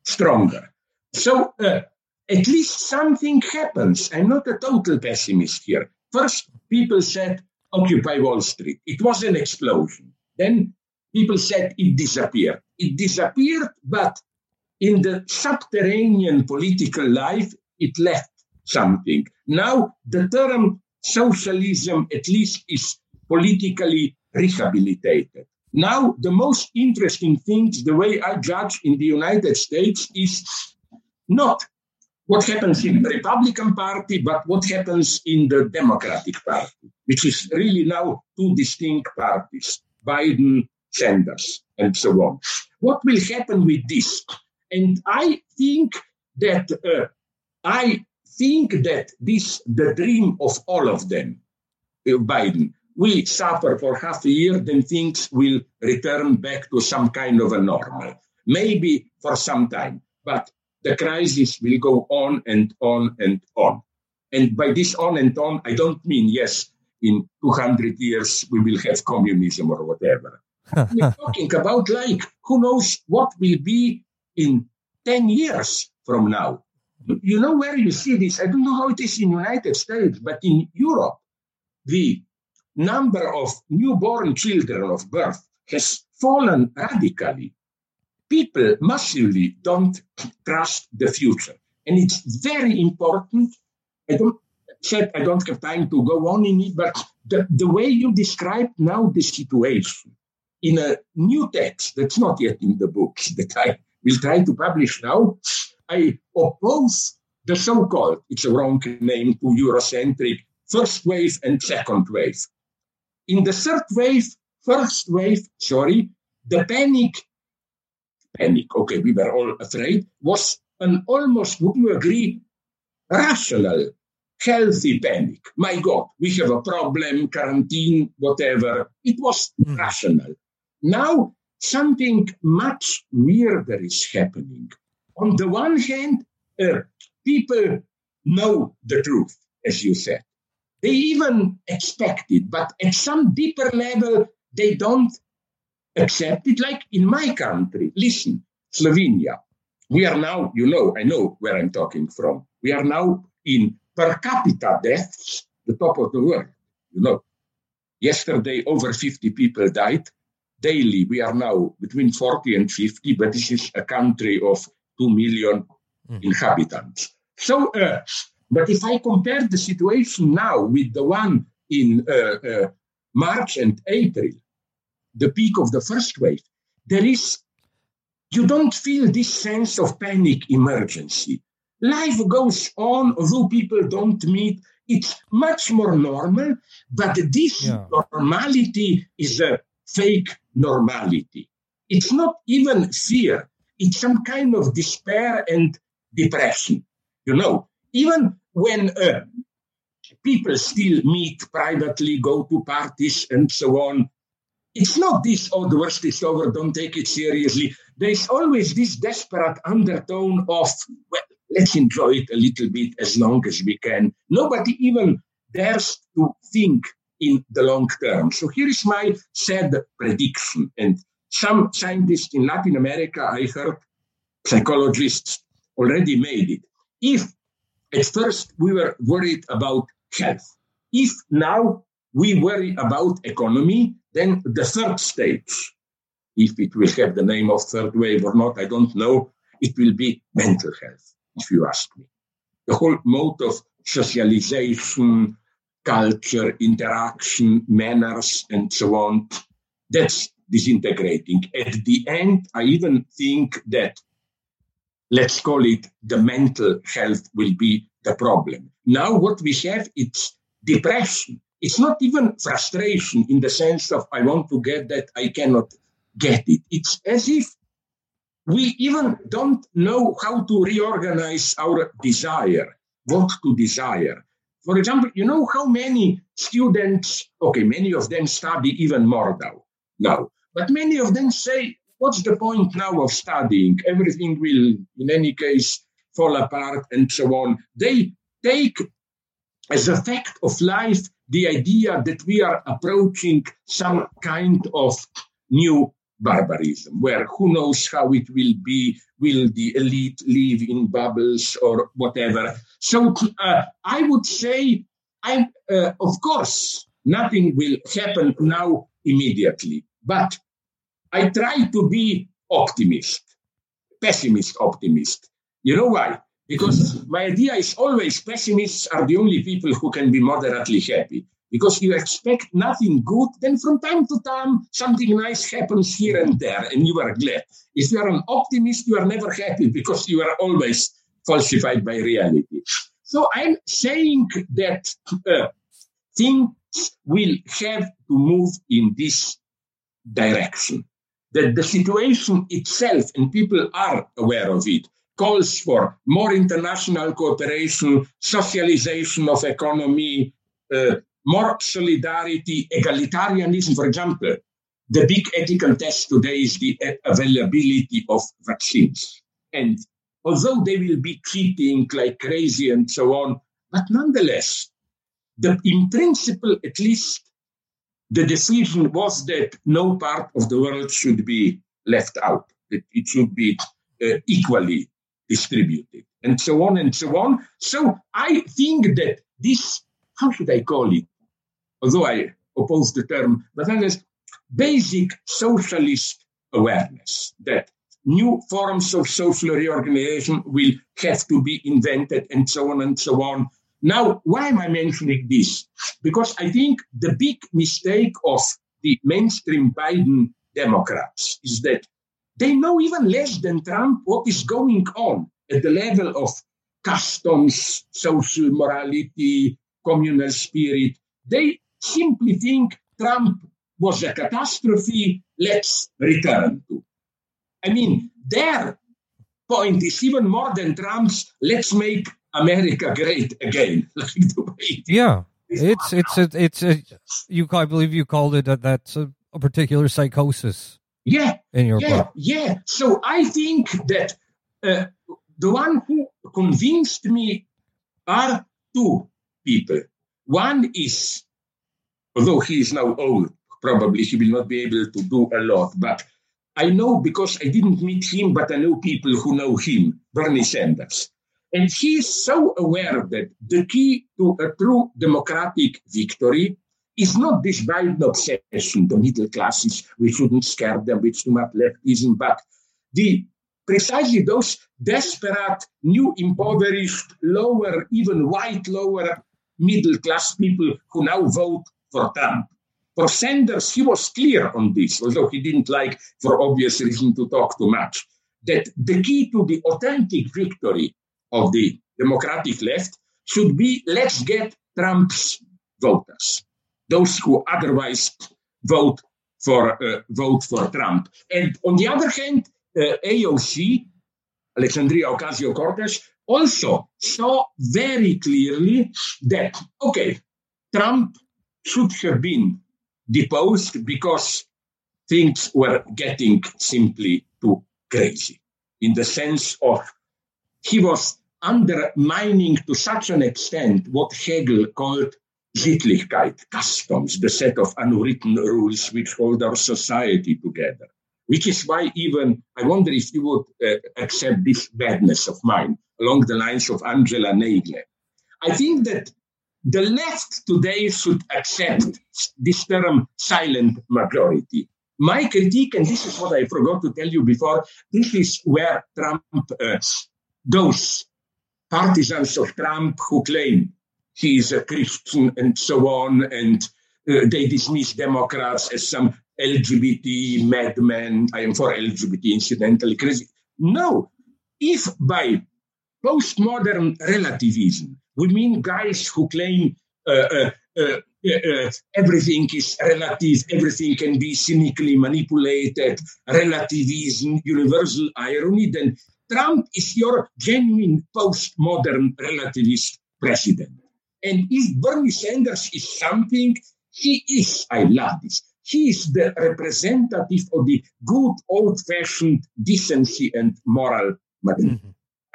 stronger. So uh, at least something happens. I'm not a total pessimist here. First, people said, Occupy Wall Street. It was an explosion. Then people said it disappeared. It disappeared, but in the subterranean political life, it left something. Now, the term socialism at least is politically rehabilitated. Now, the most interesting thing, the way I judge in the United States, is not what happens in the Republican Party, but what happens in the Democratic Party, which is really now two distinct parties Biden, Sanders, and so on. What will happen with this? And I think that uh, I think that this the dream of all of them, uh, Biden. We suffer for half a year, then things will return back to some kind of a normal. Maybe for some time, but the crisis will go on and on and on. And by this on and on, I don't mean yes, in 200 years we will have communism or whatever. We're talking about like who knows what will be in 10 years from now. You know where you see this? I don't know how it is in United States, but in Europe, the number of newborn children of birth has fallen radically. People massively don't trust the future. And it's very important. I don't, said I don't have time to go on in it, but the, the way you describe now the situation in a new text that's not yet in the books that I will try to publish now, I oppose the so-called, it's a wrong name to Eurocentric, first wave and second wave. In the third wave, first wave, sorry, the panic, panic, okay, we were all afraid, was an almost, would you agree, rational, healthy panic. My God, we have a problem, quarantine, whatever. It was mm. rational. Now, something much weirder is happening. On the one hand, uh, people know the truth, as you said. They even expect it, but at some deeper level, they don't accept it. Like in my country, listen, Slovenia, we are now, you know, I know where I'm talking from. We are now in per capita deaths, the top of the world. You know, yesterday over 50 people died. Daily, we are now between 40 and 50, but this is a country of 2 million mm. inhabitants. So, uh, but if I compare the situation now with the one in uh, uh, March and April, the peak of the first wave, there is you don't feel this sense of panic emergency. Life goes on, although people don't meet. It's much more normal, but this yeah. normality is a fake normality. It's not even fear. It's some kind of despair and depression. You know, even when uh, people still meet privately, go to parties and so on, it's not this, oh, the worst is over, don't take it seriously. There's always this desperate undertone of, well, let's enjoy it a little bit as long as we can. Nobody even dares to think in the long term. So here is my sad prediction. And some scientists in Latin America, I heard psychologists already made it. If at first we were worried about health, if now we worry about economy, then the third stage, if it will have the name of third wave or not, I don't know, it will be mental health, if you ask me. The whole mode of socialization, culture, interaction, manners, and so on, that's disintegrating. At the end, I even think that, let's call it the mental health will be the problem. Now what we have, it's depression it's not even frustration in the sense of I want to get that, I cannot get it. It's as if we even don't know how to reorganize our desire, what to desire. For example, you know how many students, okay, many of them study even more now, now, but many of them say, what's the point now of studying? Everything will, in any case, fall apart and so on. They take as a fact of life the idea that we are approaching some kind of new barbarism, where who knows how it will be, will the elite live in bubbles or whatever. So uh, I would say, I, uh, of course, nothing will happen now immediately, but I try to be optimist, pessimist optimist. You know why? Because my idea is always pessimists are the only people who can be moderately happy. Because you expect nothing good, then from time to time something nice happens here and there, and you are glad. If you are an optimist, you are never happy because you are always falsified by reality. So I'm saying that uh, things will have to move in this direction. That the situation itself, and people are aware of it, calls for more international cooperation, socialization of economy, uh, more solidarity, egalitarianism. For example, the big ethical test today is the availability of vaccines. And although they will be cheating like crazy and so on, but nonetheless, the, in principle, at least, the decision was that no part of the world should be left out, that it should be uh, equally distributed, and so on and so on. So I think that this, how should I call it? Although I oppose the term, but that is basic socialist awareness that new forms of social reorganization will have to be invented and so on and so on. Now, why am I mentioning this? Because I think the big mistake of the mainstream Biden Democrats is that they know even less than Trump what is going on at the level of customs, social morality, communal spirit. They simply think Trump was a catastrophe. Let's return to. I mean, their point is even more than Trump's. Let's make America great again. like the way yeah, it's it's a, it's a, you. I believe you called it that. That's a, a particular psychosis. Yeah, in your yeah, book. yeah. So I think that uh, the one who convinced me are two people. One is, although he is now old, probably he will not be able to do a lot, but I know because I didn't meet him, but I know people who know him, Bernie Sanders. And he is so aware that the key to a true democratic victory is not this Biden obsession, the middle classes, we shouldn't scare them with too much leftism, but the precisely those desperate, new, impoverished, lower, even white, lower middle class people who now vote for Trump. For Sanders, he was clear on this, although he didn't like, for obvious reason, to talk too much, that the key to the authentic victory of the Democratic left should be let's get Trump's voters, those who otherwise vote for uh, vote for Trump. And on the other hand, uh, AOC, Alexandria Ocasio Cortez, also saw very clearly that okay, Trump should have been deposed because things were getting simply too crazy in the sense of he was undermining to such an extent what Hegel called Sittlichkeit, customs, the set of unwritten rules which hold our society together. Which is why even I wonder if you would uh, accept this badness of mine along the lines of Angela Nagle. I think that the left today should accept this term silent majority. My critique, and this is what I forgot to tell you before, this is where Trump, uh, those partisans of Trump who claim he is a Christian and so on, and uh, they dismiss Democrats as some LGBT madmen. I am for LGBT, incidentally crazy. No, if by postmodern relativism we mean guys who claim uh, uh, uh, uh, everything is relative, everything can be cynically manipulated, relativism, universal irony, then Trump is your genuine postmodern relativist president. And if Bernie Sanders is something, he is, I love this, he is the representative of the good old fashioned decency and moral. Mm-hmm.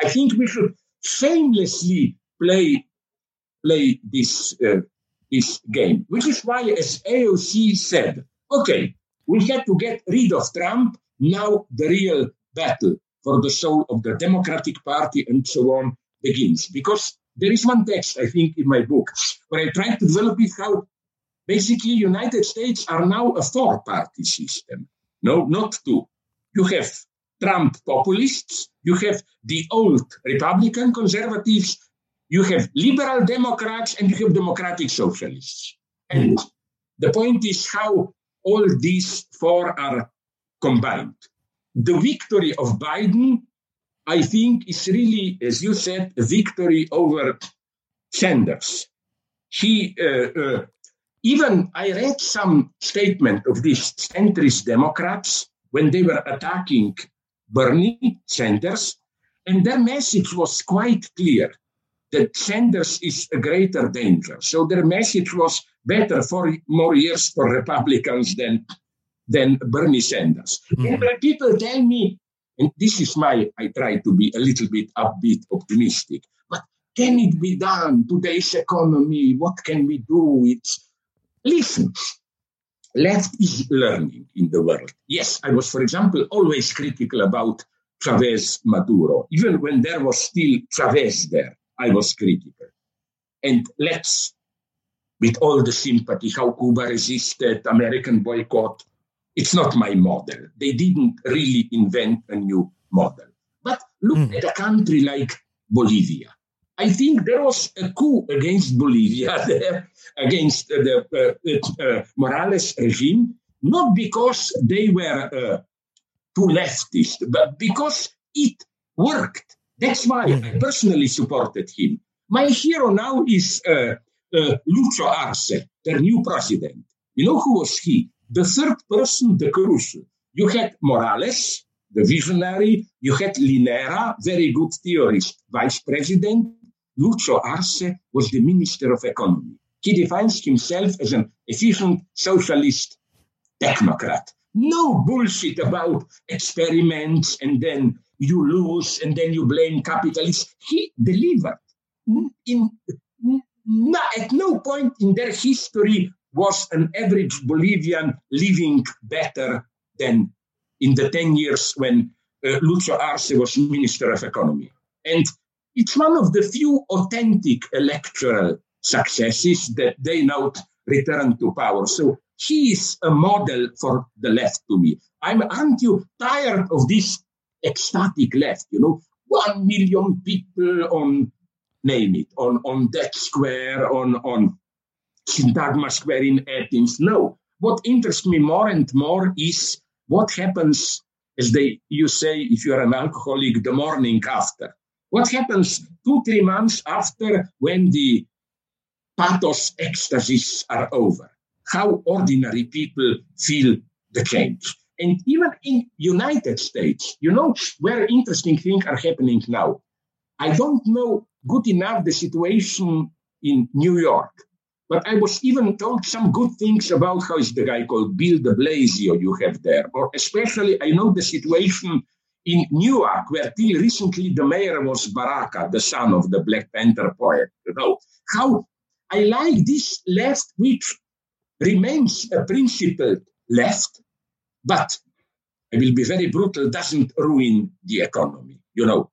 I think we should shamelessly play play this uh, this game, which is why, as AOC said, okay, we had to get rid of Trump. Now the real battle for the soul of the Democratic Party and so on begins. Because there is one text, I think, in my book where I try to develop it how basically United States are now a four-party system. No, not two. You have Trump populists, you have the old Republican conservatives, you have liberal Democrats, and you have democratic socialists. And the point is how all these four are combined the victory of Biden, I think, is really, as you said, a victory over Sanders. He, uh, uh, even I read some statement of these centrist Democrats when they were attacking Bernie Sanders, and their message was quite clear that Sanders is a greater danger. So their message was better for more years for Republicans than than Bernie Sanders. Mm-hmm. And people tell me, and this is my, I try to be a little bit upbeat, optimistic, but can it be done? Today's economy, what can we do? It's, listen, left is learning in the world. Yes, I was, for example, always critical about Chavez Maduro. Even when there was still Chavez there, I was critical. And let's, with all the sympathy, how Cuba resisted American boycott, it's not my model. They didn't really invent a new model. But look mm. at a country like Bolivia. I think there was a coup against Bolivia there, against the uh, uh, Morales regime, not because they were uh, too leftist, but because it worked. That's why I mm-hmm. personally supported him. My hero now is uh, uh, Lucio Arce, their new president. You know who was he? The third person, the Cruz. You had Morales, the visionary. You had Linera, very good theorist, vice president. Lucio Arce was the minister of economy. He defines himself as an efficient socialist technocrat. No bullshit about experiments and then you lose and then you blame capitalists. He delivered. In, at no point in their history was an average Bolivian living better than in the 10 years when uh, Lucio Arce was Minister of Economy. And it's one of the few authentic electoral successes that they now return to power. So he is a model for the left to me. I'm, aren't you tired of this ecstatic left? You know, one million people on, name it, on, on that square, on, on Syntagma Square in Athens. No. What interests me more and more is what happens, as they you say, if you are an alcoholic, the morning after. What happens two, three months after when the pathos ecstasies are over? How ordinary people feel the change. And even in United States, you know where interesting things are happening now. I don't know good enough the situation in New York, but I was even told some good things about how is the guy called Bill de Blasio you have there, or especially I know the situation in Newark, where till recently the mayor was Baraka, the son of the Black Panther poet. You know how I like this left, which remains a principled left, but I will be very brutal, doesn't ruin the economy. You know,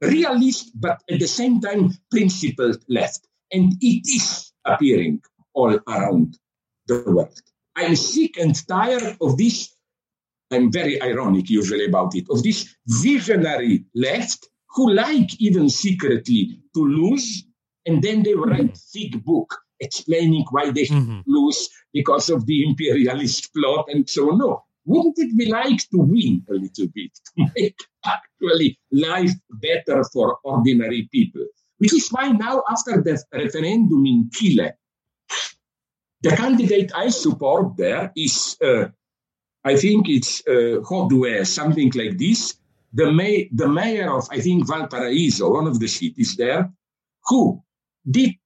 realist, but at the same time principled left, and it is appearing all around the world. I'm sick and tired of this. I'm very ironic usually about it, of this visionary left who like even secretly to lose, and then they write thick book explaining why they mm-hmm. lose because of the imperialist plot and so on. No, wouldn't it be like to win a little bit to make actually life better for ordinary people? Which is why now, after the referendum in Chile, the candidate I support there is, uh, I think it's uh, Jadue, something like this, the, may, the mayor of, I think, Valparaiso, one of the cities there, who did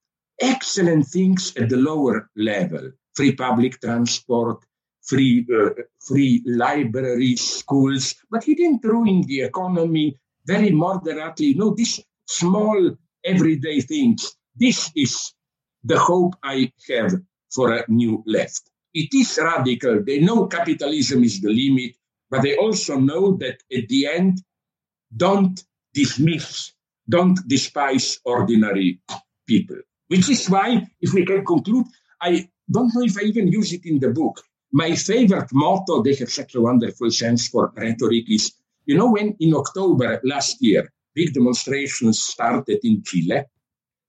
excellent things at the lower level free public transport, free, uh, free libraries, schools, but he didn't ruin the economy very moderately. No, these small everyday things. This is the hope I have for a new left. It is radical. They know capitalism is the limit, but they also know that at the end, don't dismiss, don't despise ordinary people. Which is why, if we can conclude, I don't know if I even use it in the book. My favorite motto, they have such a wonderful sense for rhetoric, is you know, when in October last year, big demonstrations started in Chile,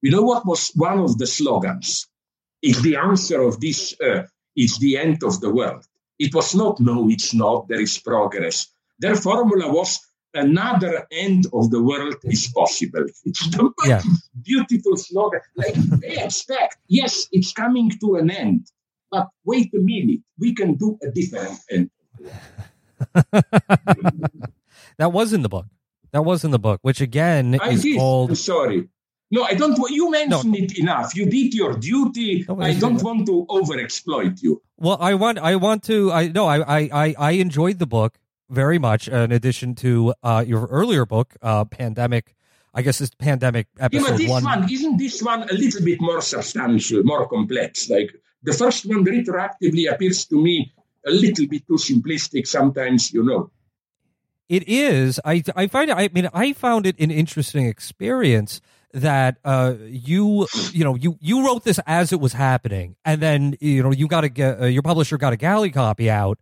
you know what was one of the slogans? It's the answer of this, uh, it's the end of the world. It was not, no, it's not, there is progress. Their formula was another end of the world is possible. It's the yeah. beautiful slogan. Like they expect, yes, it's coming to an end, but wait a minute, we can do a different end. that was in the book. That was in the book, which again I is did. called. I'm sorry. No, I don't. You mentioned no. it enough. You did your duty. No, I don't want to overexploit you. Well, I want. I want to. I no. I. I. I enjoyed the book very much. In addition to uh, your earlier book, uh, pandemic. I guess it's pandemic episode yeah, this one. one. Isn't this one a little bit more substantial, more complex? Like the first one, retroactively appears to me a little bit too simplistic. Sometimes, you know. It is. I. I find. It, I mean, I found it an interesting experience that uh, you you know you you wrote this as it was happening, and then you know you got a uh, your publisher got a galley copy out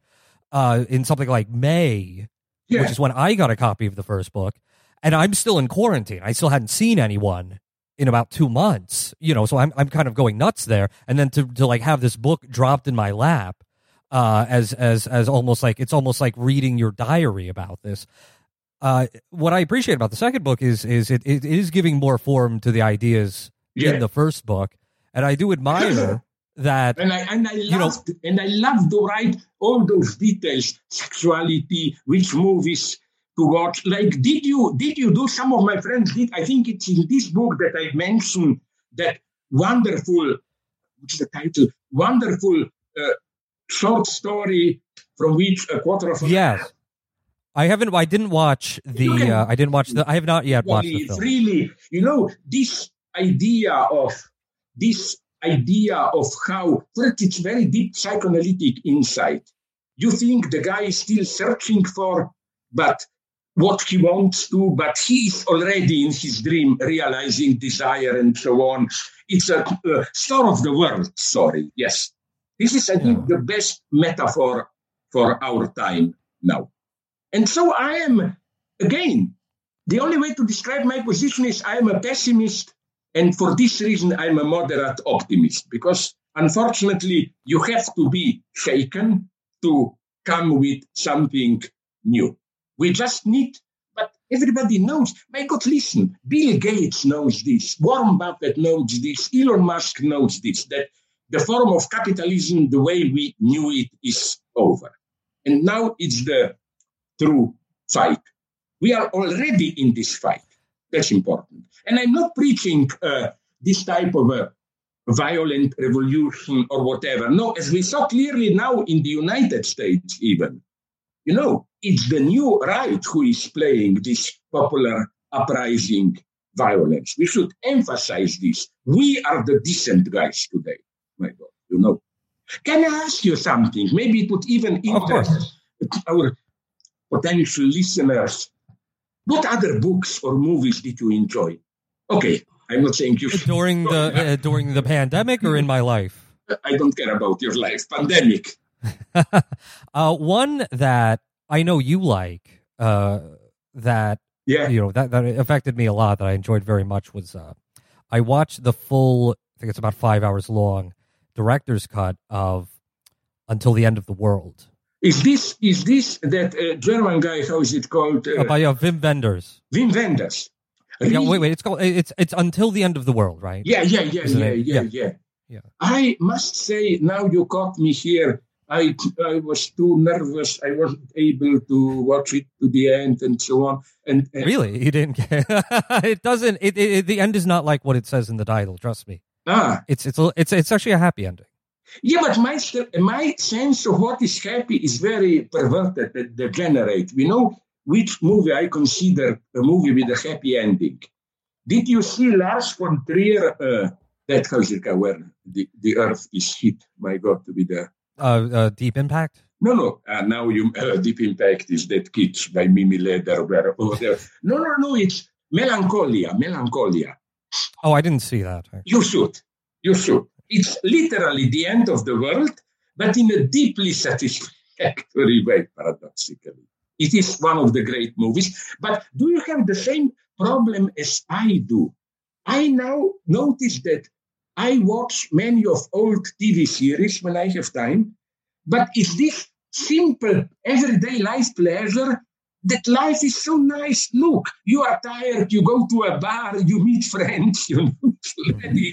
uh, in something like May, yeah. which is when I got a copy of the first book, and I'm still in quarantine. I still hadn't seen anyone in about two months. You know, so I'm I'm kind of going nuts there, and then to to like have this book dropped in my lap, uh, as as as almost like it's almost like reading your diary about this. Uh, what I appreciate about the second book is is it, it is giving more form to the ideas Yeah. in the first book, and I do admire that. And I and I You know- and I love to write all those details, sexuality, which movies to watch. Like, did you did you do? Some of my friends did. I think it's in this book that I mentioned that wonderful. which is the title? Wonderful uh, short story from which a quarter of an Yes. I haven't. I didn't watch the. Can- Uh, I didn't watch the. I have not yet watched the Really, film. really, you know, this idea of this idea of how first it's very deep psychoanalytic insight. You think the guy is still searching for, but what he wants to, but he is already in his dream realizing desire and so on. It's a, uh star of the world story. Yes, this is, I think, the best metaphor for our time now. And so I am again the only way to describe my position is I am a pessimist, and for this reason, I'm a moderate optimist because unfortunately, you have to be shaken to come with something new. We just need, but everybody knows. My God, listen, Bill Gates knows this, Warren Buffett knows this, Elon Musk knows this, that the form of capitalism, the way we knew it, is over. And now it's the true fight. We are already in this fight. That's important. And I'm not preaching uh, this type of a violent revolution or whatever. No, as we saw clearly now in the United States, even, you know, it's the new right who is playing this popular uprising violence. We should emphasize this. We are the decent guys today, my God, you know. Can I ask you something? Maybe it would even interest our potential listeners. What other books or movies did you enjoy? Okay, I'm not saying you. during the uh, during the pandemic or in my life. I don't care about your life. Pandemic. uh, one that I know you like, uh, that Yeah. you know that that affected me a lot. That I enjoyed very much was uh, I watched the full. I think it's about five hours long, director's cut of Until the End of the World Is this is this that uh, German guy? How is it called? uh, Uh, by uh, Wim Wenders. Wim Wenders. Yeah, wait, wait. It's called. It's it's Until the End of the World, right? Yeah, yeah, yeah, yeah, yeah, Yeah. yeah, Yeah. I must say, now you caught me here. I I was too nervous. I wasn't able to watch it to the end and so on. And, and Really, you didn't. care. it doesn't. It, it, the end is not like what it says in the title. Trust me. ah, It's it's it's it's actually a happy ending. Yeah, but my my sense of what is happy is very perverted, and degenerate. We know which movie I consider a movie with a happy ending. Did you see Lars von Trier? Uh, that called, where the, the earth is hit? My God, with the Uh, uh, Deep Impact. no, no. Uh, now you uh, Deep Impact is that kitsch by Mimi Leder. Where, over there. No, no, no. It's Melancholia. Melancholia. Oh, I didn't see that. You should. You should. It's literally the end of the world, but in a deeply satisfactory way, paradoxically. It is one of the great movies. But do you have the same problem as I do? I now notice that I watch many of old TV series when I have time, but it's this simple everyday life pleasure that life is so nice. Look, you are tired, you go to a bar, you meet friends, you know,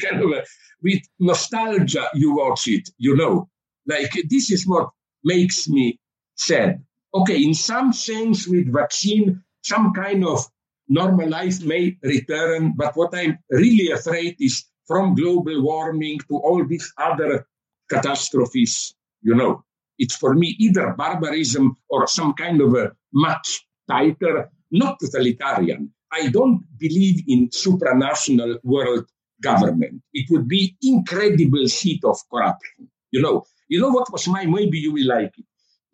kind of a, with nostalgia, you watch it, you know. Like this is what makes me sad. Okay, in some sense, with vaccine, some kind of normal life may return, but what I'm really afraid is from global warming to all these other catastrophes, you know. It's for me either barbarism or some kind of a much tighter, not totalitarian. I don't believe in supranational world government. It would be incredible seat of corruption. You know, you know what was my, maybe you will like it.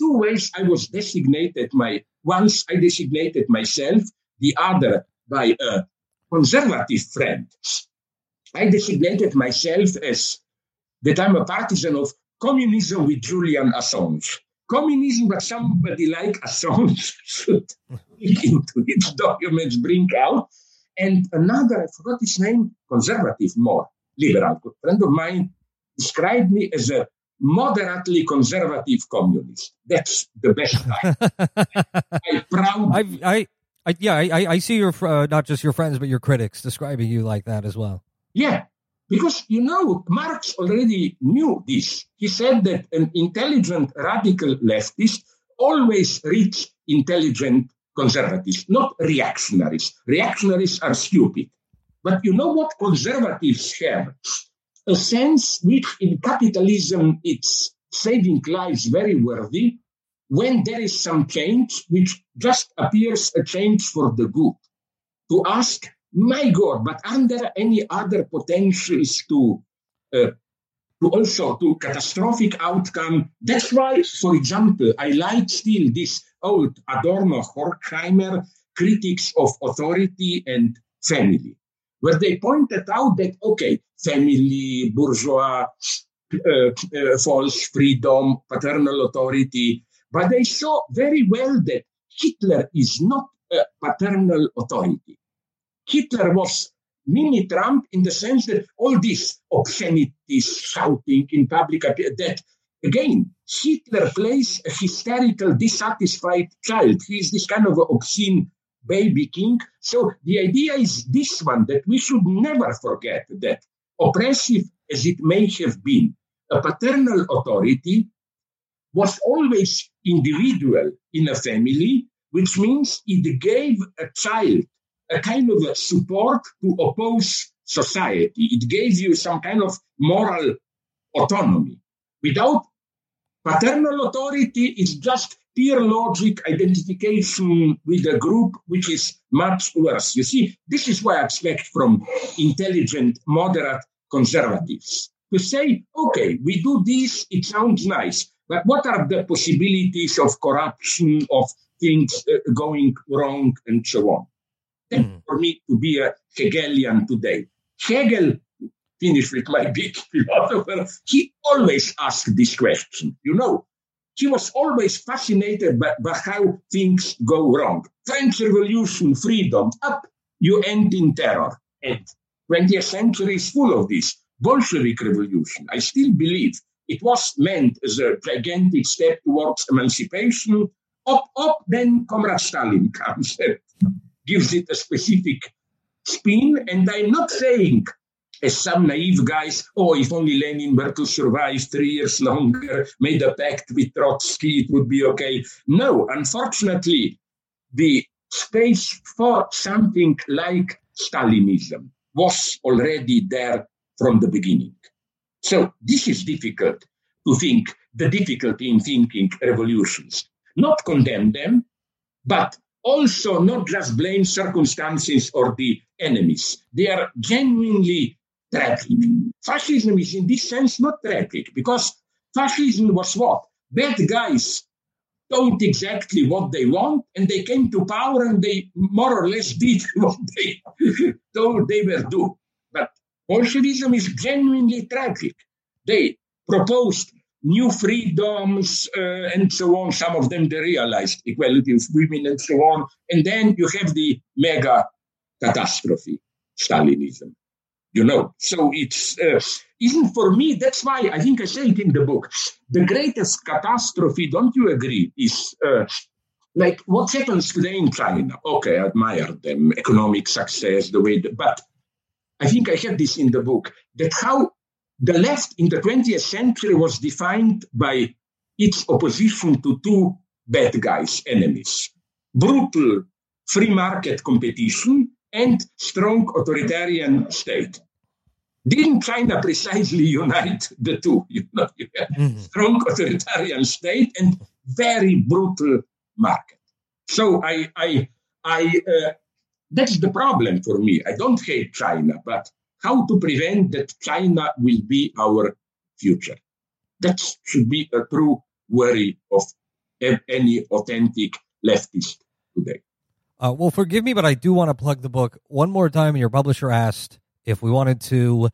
Two ways I was designated my, once I designated myself, the other by a conservative friend. I designated myself as that I'm a partisan of communism with Julian Assange. Communism, but somebody like Assange should look into its documents, bring out. and another, I forgot his name, conservative, more liberal. good friend of mine described me as a moderately conservative communist. That's the best I proud. I, I, I, yeah, I, I see your uh, not just your friends but your critics describing you like that as well. Yeah, because you know Marx already knew this. He said that an intelligent radical leftist always reach intelligent conservatives, not reactionaries. Reactionaries are stupid. But you know what conservatives have? A sense which in capitalism it's saving lives very worthy when there is some change which just appears a change for the good. To ask, my God, but aren't there any other potentials to uh, to also to catastrophic outcome. That's why, for example, I like still this old Adorno Horkheimer critics of authority and family, where they pointed out that, okay, family, bourgeois, uh, uh, false freedom, paternal authority, but they saw very well that Hitler is not a paternal authority. Hitler was mini Trump in the sense that all these obscenities, shouting in public, that again, Hitler plays a hysterical, dissatisfied child. He is this kind of obscene baby king. So the idea is this one that we should never forget that oppressive as it may have been, a paternal authority was always individual in a family, which means it gave a child a kind of a support to oppose society. It gave you some kind of moral autonomy. Without paternal authority, it's just peer logic identification with a group which is much worse. You see, this is what I expect from intelligent, moderate conservatives to say, okay, we do this, it sounds nice, but what are the possibilities of corruption, of things uh, going wrong, and so on? Mm. for me to be a Hegelian today. Hegel, finished with my big philosopher, he always asked this question. You know, he was always fascinated by, by how things go wrong. French Revolution, freedom, up, you end in terror. And 20th century is full of this. Bolshevik revolution, I still believe it was meant as a gigantic step towards emancipation. Up, up, then Comrade Stalin comes gives it a specific spin. And I'm not saying, as some naive guys, oh, if only Lenin were to survive three years longer, made a pact with Trotsky, it would be okay. No, unfortunately, the space for something like Stalinism was already there from the beginning. So this is difficult to think, the difficulty in thinking revolutions. Not condemn them, but also not just blame circumstances or the enemies. They are genuinely tragic. Fascism is in this sense not tragic because fascism was what? Bad guys told exactly what they want and they came to power and they more or less did what they told they were do. But Bolshevism is genuinely tragic. They proposed new freedoms uh, and so on. Some of them they realized equality of women and so on. And then you have the mega catastrophe, Stalinism. You know, so it's uh, even for me. That's why I think I say it in the book. The greatest catastrophe, don't you agree, is uh, like what happens today in China. Okay, I admire them, economic success, the way, the, but I think I have this in the book that how the left in the 20th century was defined by its opposition to two bad guys, enemies brutal free market competition and strong authoritarian state. Didn't China precisely unite the two? You know, you mm-hmm. strong authoritarian state and very brutal market. So I, I, I, uh, that's the problem for me. I don't hate China, but how to prevent that China will be our future. That should be a true worry of any authentic leftist today. Uh, well, forgive me, but I do want to plug the book one more time. Your publisher asked if we wanted to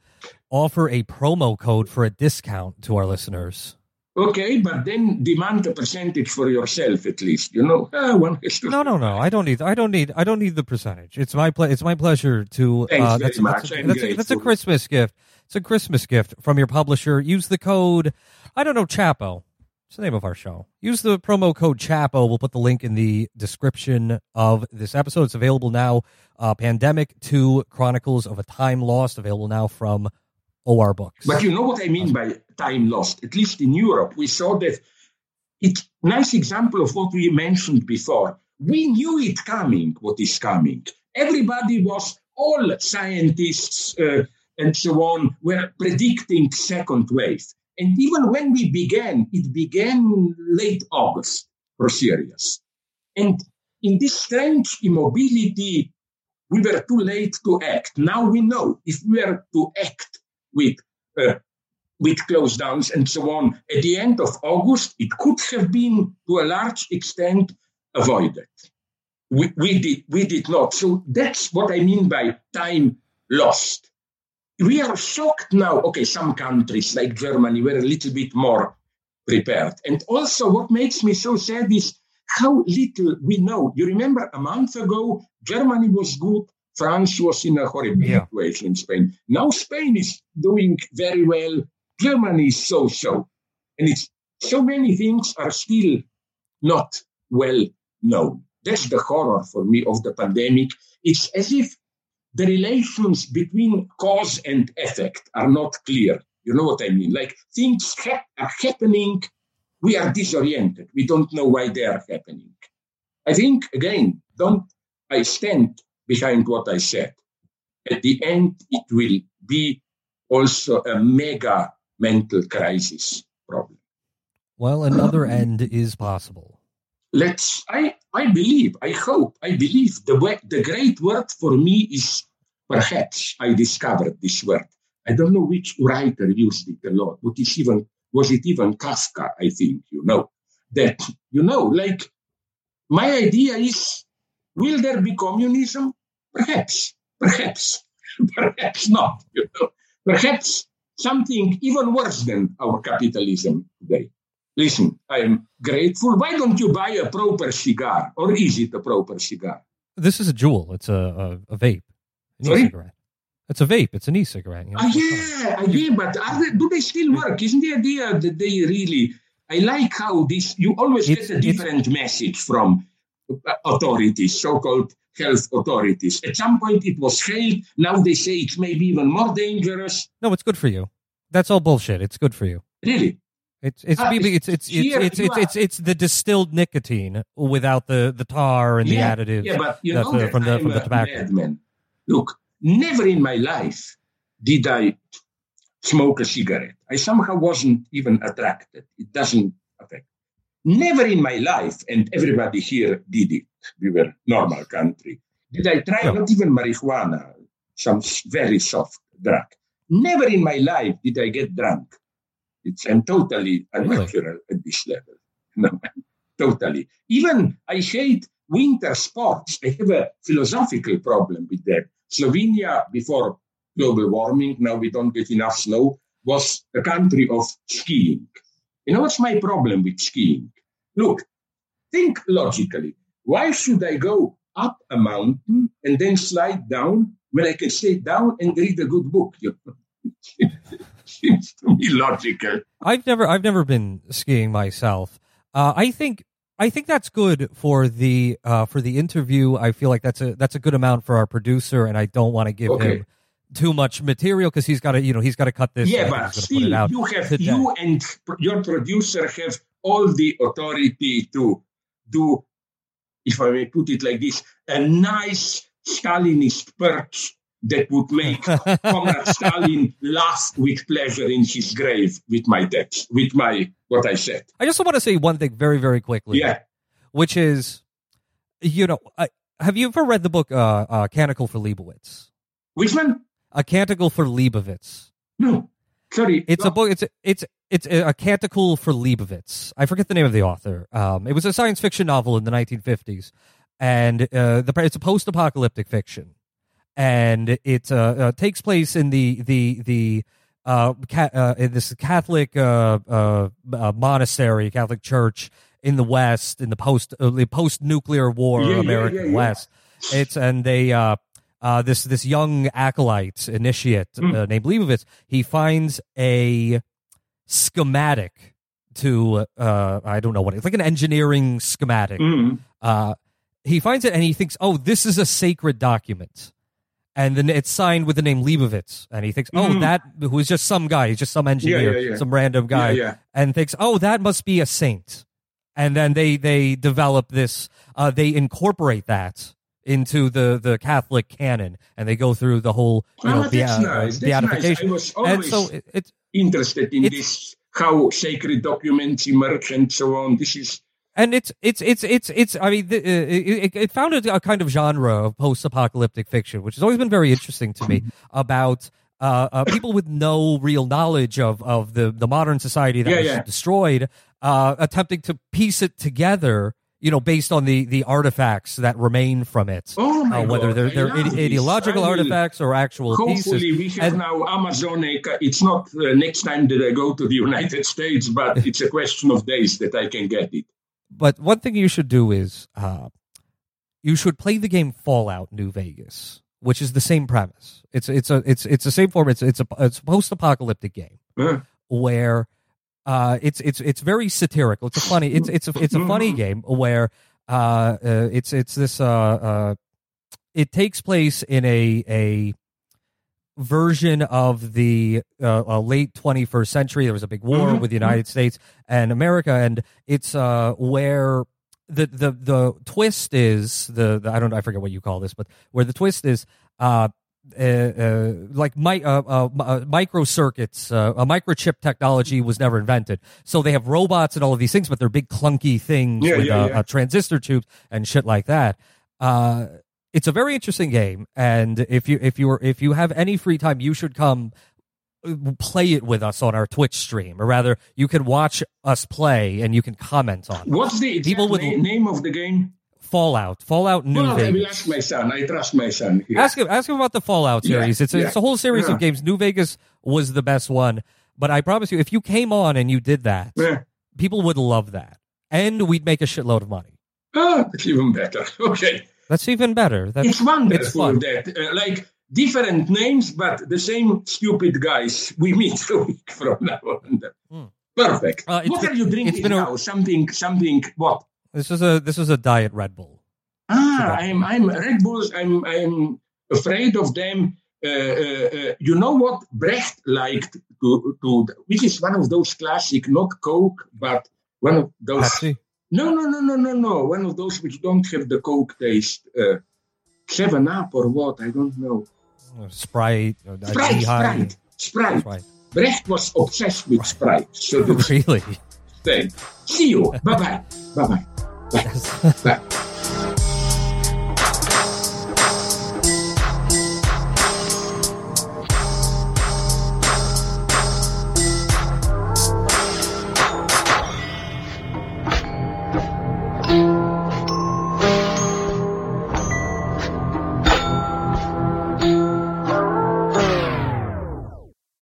offer a promo code for a discount to our listeners. Okay, but then demand a percentage for yourself at least. You know, ah, one has to. No, no, no. I don't need. I don't need. I don't need the percentage. It's my ple- It's my pleasure to. Thanks uh, very that's, much. That's, a, that's, a, that's a. Christmas gift. It's a Christmas gift from your publisher. Use the code. I don't know. Chapo. It's the name of our show. Use the promo code Chapo. We'll put the link in the description of this episode. It's available now. Uh, Pandemic Two: Chronicles of a Time Lost. Available now from OR Books. But you know what I mean by time lost? At least in Europe, we saw that it's nice example of what we mentioned before. We knew it coming, what is coming. Everybody was, all scientists uh, and so on, were predicting second wave. And even when we began, it began late August for serious. And in this strange immobility, we were too late to act. Now we know if we were to act with uh, with close downs and so on at the end of August, it could have been to a large extent avoided. We, we did we did not. So that's what I mean by time lost. We are shocked now. Okay, some countries like Germany were a little bit more prepared. And also, what makes me so sad is how little we know. You remember a month ago, Germany was good, France was in a horrible Yeah. situation, in Spain. Now Spain is doing very well, Germany is so so. And it's so many things are still not well known. That's the horror for me of the pandemic. It's as if the relations between cause and effect are not clear. You know what I mean? Like things ha- are happening, we are disoriented. We don't know why they are happening. I think, again, don't I stand behind what I said. At the end, it will be also a mega mental crisis problem. well, another end is possible. let's i i believe i hope i believe the way, the great word for me is perhaps i discovered this word i don't know which writer used it a lot but it's even was it even kafka i think you know that you know like my idea is will there be communism perhaps perhaps perhaps not you know perhaps something even worse than our capitalism today Listen, I am grateful. Why don't you buy a proper cigar? Or is it a proper cigar? This is a Juul. It's a a, a vape, an e-cigarette. It's a vape. It's an e-cigarette. You know? Ah, yeah, ah, yeah, but are they, do they still work? Isn't the idea that they really. I like how this. You always It's- get a different message from uh, authorities, so called health authorities. At some point it was hailed. Now they say it may be even more dangerous. No, it's good for you. That's all bullshit. It's good for you. Really? It's it's maybe it's it's it's it's it's, it's it's the distilled nicotine without the the tar and yeah, the additives. Yeah, but you know uh, that from the I'm from the tobacco. madman. Look, never in my life did I smoke a cigarette. I somehow wasn't even attracted. It doesn't affect. Never in my life, and everybody here did it. We were normal country. Did I try Yeah. not even marijuana, some very soft drug? Never in my life did I get drunk. It's I'm totally unnatural at this level. No, totally. Even I hate winter sports. I have a philosophical problem with that. Slovenia, before global warming, now we don't get enough snow, was a country of skiing. You know what's my problem with skiing? Look, think logically. Why should I go up a mountain and then slide down when I can stay down and read a good book? Seems to me logical. I've never I've never been skiing myself. Uh, I think I think that's good for the uh, for the interview. I feel like that's a that's a good amount for our producer, and I don't want to give Okay. him too much material because he's got to you know he's got to cut this. Yeah, but still, put it out you have today. you and your producer have all the authority to do, if I may put it like this, a nice Stalinist perch that would make Comrade Stalin laugh with pleasure in his grave with my text, with my what I said. I just want to say one thing very very quickly. Yeah, which is, you know, I, have you ever read the book uh, uh, Canticle for Leibowitz? which one? A Canticle for Leibowitz. No, sorry. It's no. a book. It's a, it's it's a Canticle for Leibowitz. I forget the name of the author. Um, it was a science fiction novel in the 1950s, and uh, the it's a post-apocalyptic fiction, and it uh, uh, takes place in the the the uh, ca- uh, in this Catholic uh, uh, uh, monastery, Catholic church in the West, in the post uh, the post nuclear war yeah, American yeah, yeah. West. It's and they uh, uh, this this young acolyte initiate Mm. uh, named Leibowitz. He finds a schematic to uh, I don't know what it's like an engineering schematic. Mm. Uh, he finds it and he thinks, "Oh, this is a sacred document." And then it's signed with the name Leibowitz, and he thinks, "Oh, Mhm. that who is just some guy, he's just some engineer, yeah, yeah. some random guy," Yeah, yeah. and thinks, "Oh, that must be a saint." And then they they develop this, uh, they incorporate that into the the Catholic canon, and they go through the whole you know Ah, that's bea- nice. That's beatification. nice. I was And always so it, it interested in It's- this how sacred documents emerge and so on. This is and it's it's it's it's it's i mean the, uh, it, it founded a kind of genre of post-apocalyptic fiction which has always been very interesting to me about uh, uh, people with no real knowledge of, of the, the modern society that Yeah, was yeah. destroyed uh, attempting to piece it together you know based on the, the artifacts that remain from it Oh my uh, whether God, they're, they're ide- ideological will- artifacts or actual pieces hopefully we have And- now Amazonic. It's not uh, next time that I go to the United States, but it's a question of days that I can get it. but one thing you should do is uh, you should play the game Fallout New Vegas, which is the same premise. It's it's a it's it's the same form. It's it's a it's a post apocalyptic game where uh, it's it's it's very satirical. It's a funny it's it's a, it's a funny game where uh, uh, it's it's this uh, uh, it takes place in a a version of the uh, uh, late 21st century. There was a big war Mhm, with the United States and America, and it's uh, where the, the the twist is the, the I don't know I forget what you call this, but where the twist is. Uh, uh, like mi- uh, uh, uh, uh, a microchip technology was never invented. So they have robots and all of these things, but they're big clunky things Yeah, with yeah, uh, yeah. Transistor tubes and shit like that. Uh, it's a very interesting game, and if you if you if you have any free time, you should come play it with us on our Twitch stream, or rather, you can watch us play and you can comment on it. What's the People na- name of the game? Fallout, Fallout New well, I will Vegas. ask my son. I trust my son. Here. Ask him, ask him about the Fallout Yeah, series. it's, a, yeah, it's a whole series yeah. of games. New Vegas was the best one, but I promise you, if you came on and you did that, Yeah. people would love that, and we'd make a shitload of money. Ah, that's even better. Okay. That's even better. That's it's wonderful fun. that uh, like different names but the same stupid guys we meet a week from now on. Hmm. Perfect. Uh, what been- are you drinking been a- now? Something, something. What? This is a this is a diet Red Bull. Ah, I'm, I'm Red Bulls. I'm, I'm afraid of them. Uh, uh, uh, you know what Brecht liked to, to, which is one of those classic, not Coke, but one of those. Pepsi. No, no, no, no, no, no. One of those which don't have the Coke taste. Uh, Seven Up or what? I don't know. Uh, Sprite, uh, Sprite, Sprite, Sprite. Sprite. Brecht was obsessed with Sprite. So Really? See you. Bye bye. Bye bye. Bye. Bye.